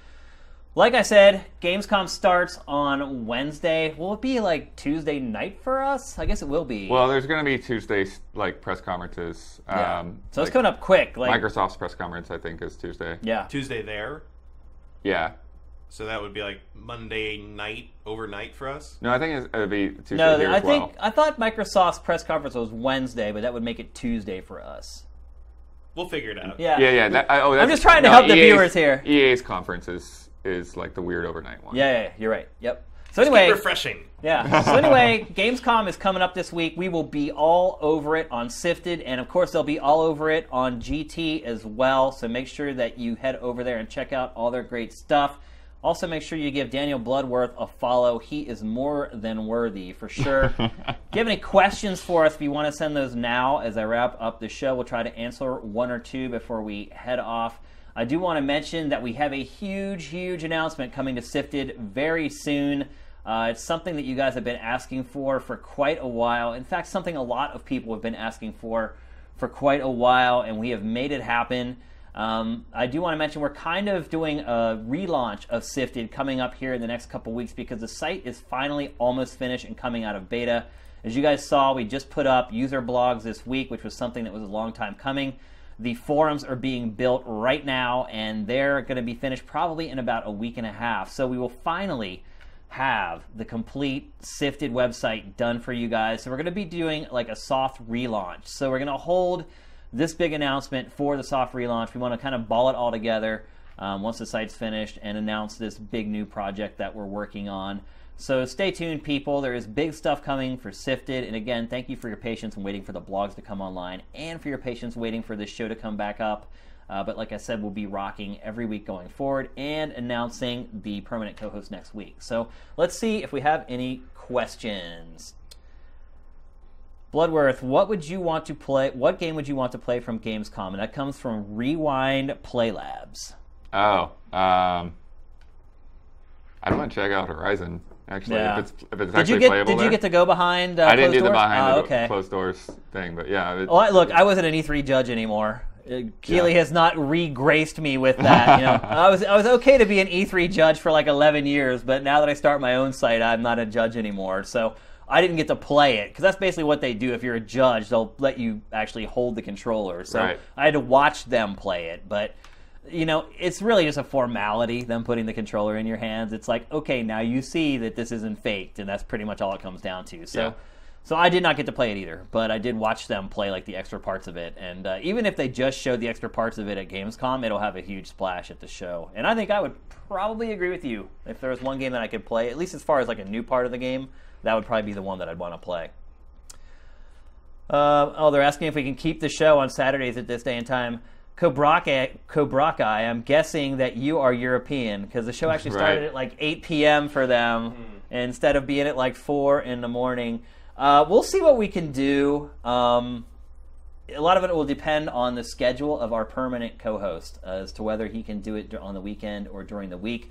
Like I said, Gamescom starts on Wednesday. Will it be like Tuesday night for us? I guess it will be. Well, there's going to be Tuesday like press conferences. yeah. Um, so it's coming up quick. Like Microsoft's press conference, I think, is Tuesday. yeah, Tuesday there, Yeah. so that would be like Monday night, overnight for us. No, I think it would be Tuesday No, here I as think well. I thought Microsoft's press conference was Wednesday, but that would make it Tuesday for us. We'll figure it out. Yeah, Yeah, yeah. That, I- oh, that's, just trying to no, help the EA's viewers here. EA's conference is is like the weird overnight one. yeah, yeah, you're right. Yep. So Keep anyway, refreshing. yeah. So anyway, Gamescom is coming up this week. We will be all over it on Sifted, and of course, they'll be all over it on GT as well. So make sure that you head over there and check out all their great stuff. Also, make sure you give Daniel Bloodworth a follow. He is more than worthy for sure. if you have any questions for us, if you want to send those now as I wrap up the show, we'll try to answer one or two before we head off. I do want to mention that we have a huge, huge announcement coming to Sifted very soon. Uh, it's something that you guys have been asking for for quite a while. In fact, something a lot of people have been asking for for quite a while, and we have made it happen. Um, I do want to mention we're kind of doing a relaunch of Sifted coming up here in the next couple weeks because the site is finally almost finished and coming out of beta. As you guys saw, we just put up user blogs this week, which was something that was a long time coming. The forums are being built right now, and they're going to be finished probably in about a week and a half. So we will finally have the complete sifted website done for you guys. So we're going to be doing like a soft relaunch. So we're going to hold this big announcement for the soft relaunch. We want to kind of ball it all together um, once the site's finished and announce this big new project that we're working on. So stay tuned, people. There is big stuff coming for Sifted. And again, thank you for your patience in waiting for the blogs to come online and for your patience waiting for this show to come back up. Uh, but like I said, we'll be rocking every week going forward and announcing the permanent co host next week. So let's see if we have any questions. Bloodworth, what would you want to play? What game would you want to play from Gamescom? And that comes from Rewind Play Labs. Oh, um, I want to check out Horizon. Actually, Yeah. if it's if it's Did actually you get playable Did there. you get to go behind? Uh, I didn't do the doors? behind Ah, the okay. closed doors thing, but yeah. It, Well, I- look, I wasn't an E3 judge anymore. Uh, Keeley Yeah. has not re-graced me with that. You know, I was I was okay to be an E3 judge for like 11 years, but now that I start my own site, I'm not a judge anymore. So I didn't get to play it because that's basically what they do. If you're a judge, they'll let you actually hold the controller. So Right. I had to watch them play it, but. You know, it's really just a formality, them putting the controller in your hands. It's like, okay, now you see that this isn't faked, and that's pretty much all it comes down to. So, Yeah. So I did not get to play it either, but I did watch them play like the extra parts of it. And uh, even if they just showed the extra parts of it at Gamescom, it'll have a huge splash at the show. And I think I would probably agree with you. If there was one game that I could play, at least as far as like a new part of the game, that would probably be the one that I'd want to play. Uh, oh, they're asking if we can keep the show on Saturdays at this day and time. Kobraka, I'm guessing that you are European because the show actually started Right. at like 8 p.m. for them instead of being at like 4 in the morning. Uh, we'll see what we can do. Um, a lot of it will depend on the schedule of our permanent co-host as to whether he can do it on the weekend or during the week.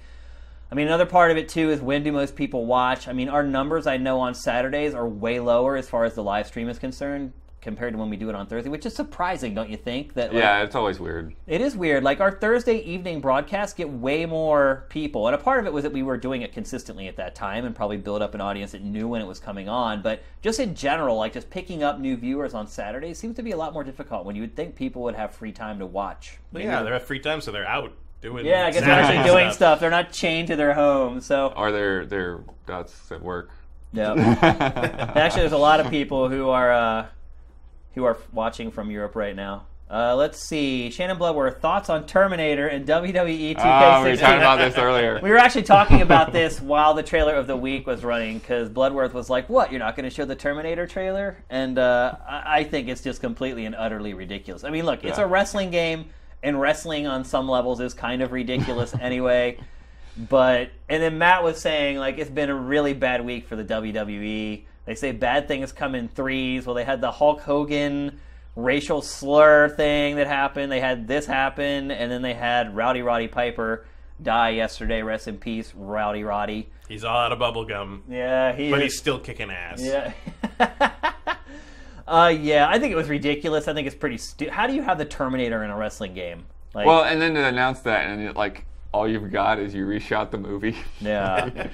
I mean, another part of it too is when do most people watch? I mean, our numbers I know on Saturdays are way lower as far as the live stream is concerned compared to when we do it on Thursday, which is surprising, don't you think? That like, Yeah, it's always weird. it is weird. Like our Thursday evening broadcasts get way more people, and a part of it was that we were doing it consistently at that time and probably build up an audience that knew when it was coming on. But just in general, like just picking up new viewers on Saturdays seems to be a lot more difficult when you would think people would have free time to watch. But yeah, they have free time, so they're out doing. Yeah, I guess they're actually doing stuff. They're not chained to their home. So Or their their that's at work. yeah. Actually, there's a lot of people who are uh, who are watching from Europe right now. Uh, let's see, Shannon Bloodworth thoughts on Terminator and WWE 2K16. Oh, we were talking about this earlier. We were actually talking about this while the trailer of the week was running because Bloodworth was like, "What? You're not going to show the Terminator trailer?" And uh, I-, I think it's just completely and utterly ridiculous. I mean, look, it's a wrestling game, and wrestling on some levels is kind of ridiculous anyway. But and then Matt was saying like it's been a really bad week for the WWE. They say bad things come in threes. Well, they had the Hulk Hogan racial slur thing that happened. They had this happen, and then they had Rowdy Roddy Piper die yesterday. Rest in peace, Rowdy Roddy. He's all out of bubble gum, Yeah, he. but is- he's still kicking ass. yeah. uh, yeah, I think it was ridiculous. I think it's pretty stupid. How do you have the Terminator in a wrestling game? Like, Well, and then to announce that, and it, like all you've got is you reshot the movie. yeah,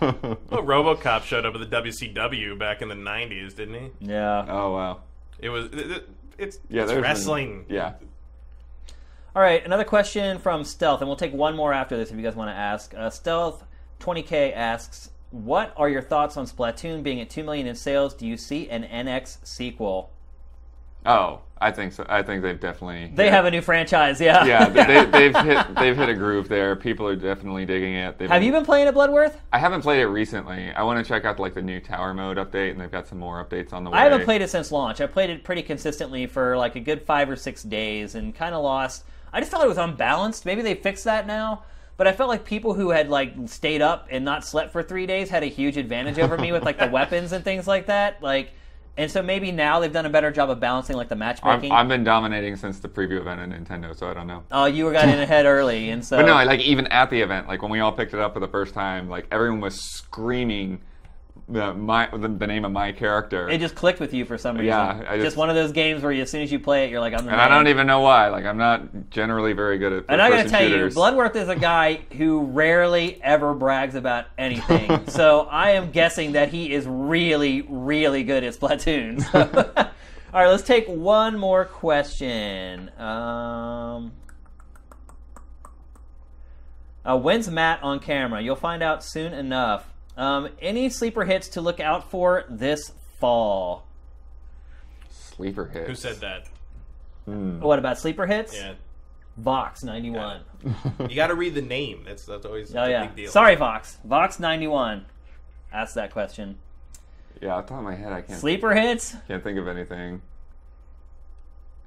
Well, RoboCop showed up at the WCW back in the '90s, didn't he? yeah. oh wow. It was. It, it- it's, Yeah, it's there's been- wrestling. yeah. All right, another question from Stealth, and we'll take one more after this if you guys want to ask. Uh, Stealth 20k asks, "What are your thoughts on Splatoon being at two million in sales? Do you see an NX sequel?" Oh, I think so. I think they've definitely. They have a new franchise, yeah. Yeah, they, they've hit they've hit a groove there. People are definitely digging it. They've Have you been playing at Bloodworth? I haven't played it recently. I want to check out like the new tower mode update, and they've got some more updates on the way. I haven't played it since launch. I played it pretty consistently for like a good five or six days and kind of lost. I just felt it was unbalanced. Maybe they fixed that now. But I felt like people who had like stayed up and not slept for three days had a huge advantage over me with like the weapons and things like that. Like, and so maybe now they've done a better job of balancing like the I've, matchmaking. I've been dominating since the preview event at Nintendo, so I don't know. Oh, you were got in ahead early, and so But no, like even at the event, like when we all picked it up for the first time, like everyone was screaming the my the, the name of my character, it just clicked with you for some reason. Yeah, just, just- one of those games where you, as soon as you play it, you're like, I'm the and man. I don't even know why. Like I'm not generally very good at. And I gotta first-person tell you, shooters. Bloodworth is a guy who rarely ever brags about anything. so I am guessing that he is really, really good at Splatoon. So- All right, let's take one more question. Um, uh, when's Matt on camera? You'll find out soon enough. Um, any sleeper hits to look out for this fall? sleeper hits. Who said that? What about sleeper hits? Yeah. Vox ninety one. You got to read the name. That's that's always Oh a yeah. big deal. Sorry, Vox. Vox ninety one. Ask that question. Yeah, off the top of my head, I can't Sleeper hits? can't think of anything.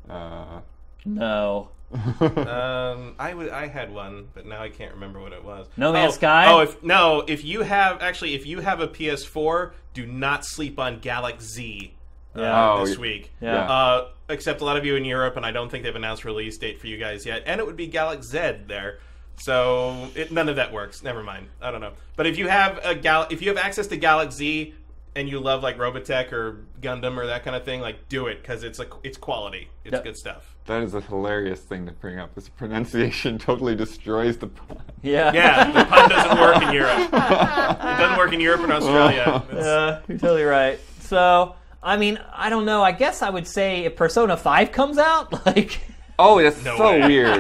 Uh, No. Um, I had one, but now I can't remember what it was. No Man's oh, Sky? Oh, if no, if you have actually, if you have a PS4, do not sleep on Galak-Z. Uh, Yeah. Oh, this week. Yeah. Uh, except a lot of you in Europe, and I don't think they've announced release date for you guys yet. And it would be Galak-Z there. So it, none of that works. Never mind. I don't know. But if you have a Gal, if you have access to Galak-Z and you love like Robotech or Gundam or that kind of thing, like do it because it's a, it's quality. It's Yeah. good stuff. That is a hilarious thing to bring up. This pronunciation totally destroys the. pun. Yeah. Yeah, the pun doesn't work in Europe. It doesn't work in Europe and Australia. It's- Uh, you're totally right. So, I mean, I don't know. I guess I would say if Persona 5 comes out, like, Oh, that's No so way. weird.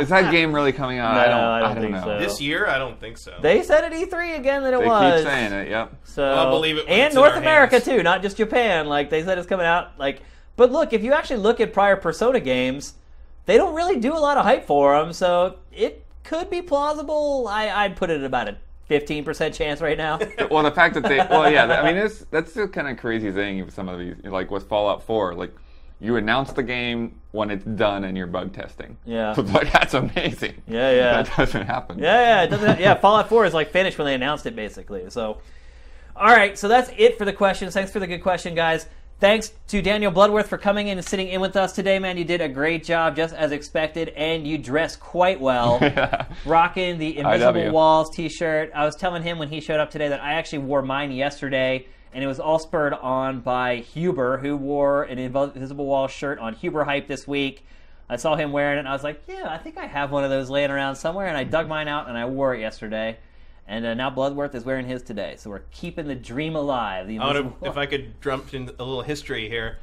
Is that game really coming out? I don't. I don't I don't think know. so. This year, I don't think so. They said at E3 again that it They was. keep saying it. Yep. So I'll believe it when and it's in North our America hands. too, not just Japan. Like they said, it's coming out. Like, but look, if you actually look at prior Persona games, they don't really do a lot of hype for them. So it could be plausible. I, I'd put it at about a fifteen percent chance right now. well, the fact that they, well, yeah, I mean, it's, that's the kind of crazy thing with some of these, like with Fallout 4, like you announce the game when it's done and you're bug testing. Yeah. like that's amazing. Yeah, yeah. That doesn't happen. Yeah, yeah, it doesn't. Yeah, Fallout 4 is like finished when they announced it, basically. So, all right, so that's it for the questions. Thanks for the good question, guys. Thanks to Daniel Bloodworth for coming in and sitting in with us today, man. You did a great job, just as expected, and you dressed quite well. Rocking the Invisible. Walls T-shirt. I was telling him when he showed up today that I actually wore mine yesterday, and it was all spurred on by Huber, who wore an Invisible Walls shirt on Huber Hype this week. I saw him wearing it, and I was like, "Yeah, I think I have one of those laying around somewhere." And I dug mine out, and I wore it yesterday. And uh, now Bloodworth is wearing his today, so we're keeping the dream alive. The I wanna, if I could jump in a little history here,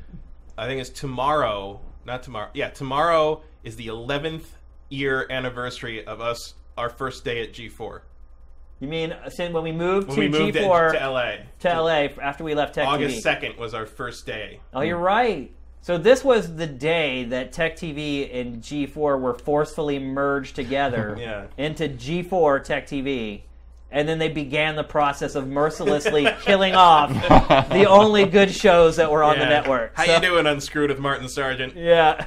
I think it's tomorrow. Not tomorrow. Yeah, tomorrow is the 11th year anniversary of us. Our first day at G4 You mean uh, since when we moved when to we moved G4 to LA. to LA after we left Tech August TV? 2nd was our first day. Oh, you're right. So this was the day that Tech TV and G4 were forcefully merged together Yeah. into G4 Tech TV. And then they began the process of mercilessly killing off the only good shows that were on the network. How So- you doing, Unscrewed with Martin Sargent? Yeah.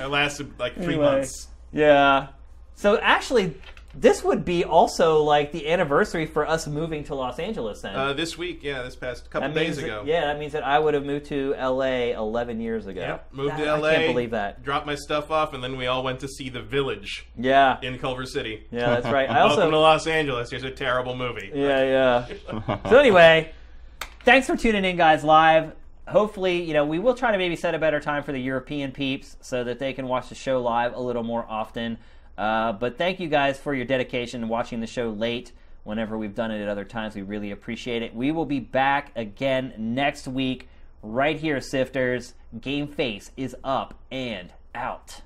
It lasted like three Anyway. months. yeah. So actually, this would be also like the anniversary for us moving to Los Angeles then. Uh, this week, yeah, this past couple that days means ago. That, yeah, that means that I would have moved to LA 11 years ago. Yep, moved That- to LA. I can't believe that. Dropped my stuff off, and then we all went to see The Village Yeah. in Culver City. Yeah, that's right. I Welcome to Los Angeles. Here's a terrible movie. Yeah, yeah. So anyway, thanks for tuning in, guys, live. Hopefully, you know, we will try to maybe set a better time for the European peeps so that they can watch the show live a little more often. Uh, but thank you guys for your dedication and watching the show late whenever we've done it at other times. We really appreciate it. We will be back again next week, right here, Sifters. Game Face is up and out.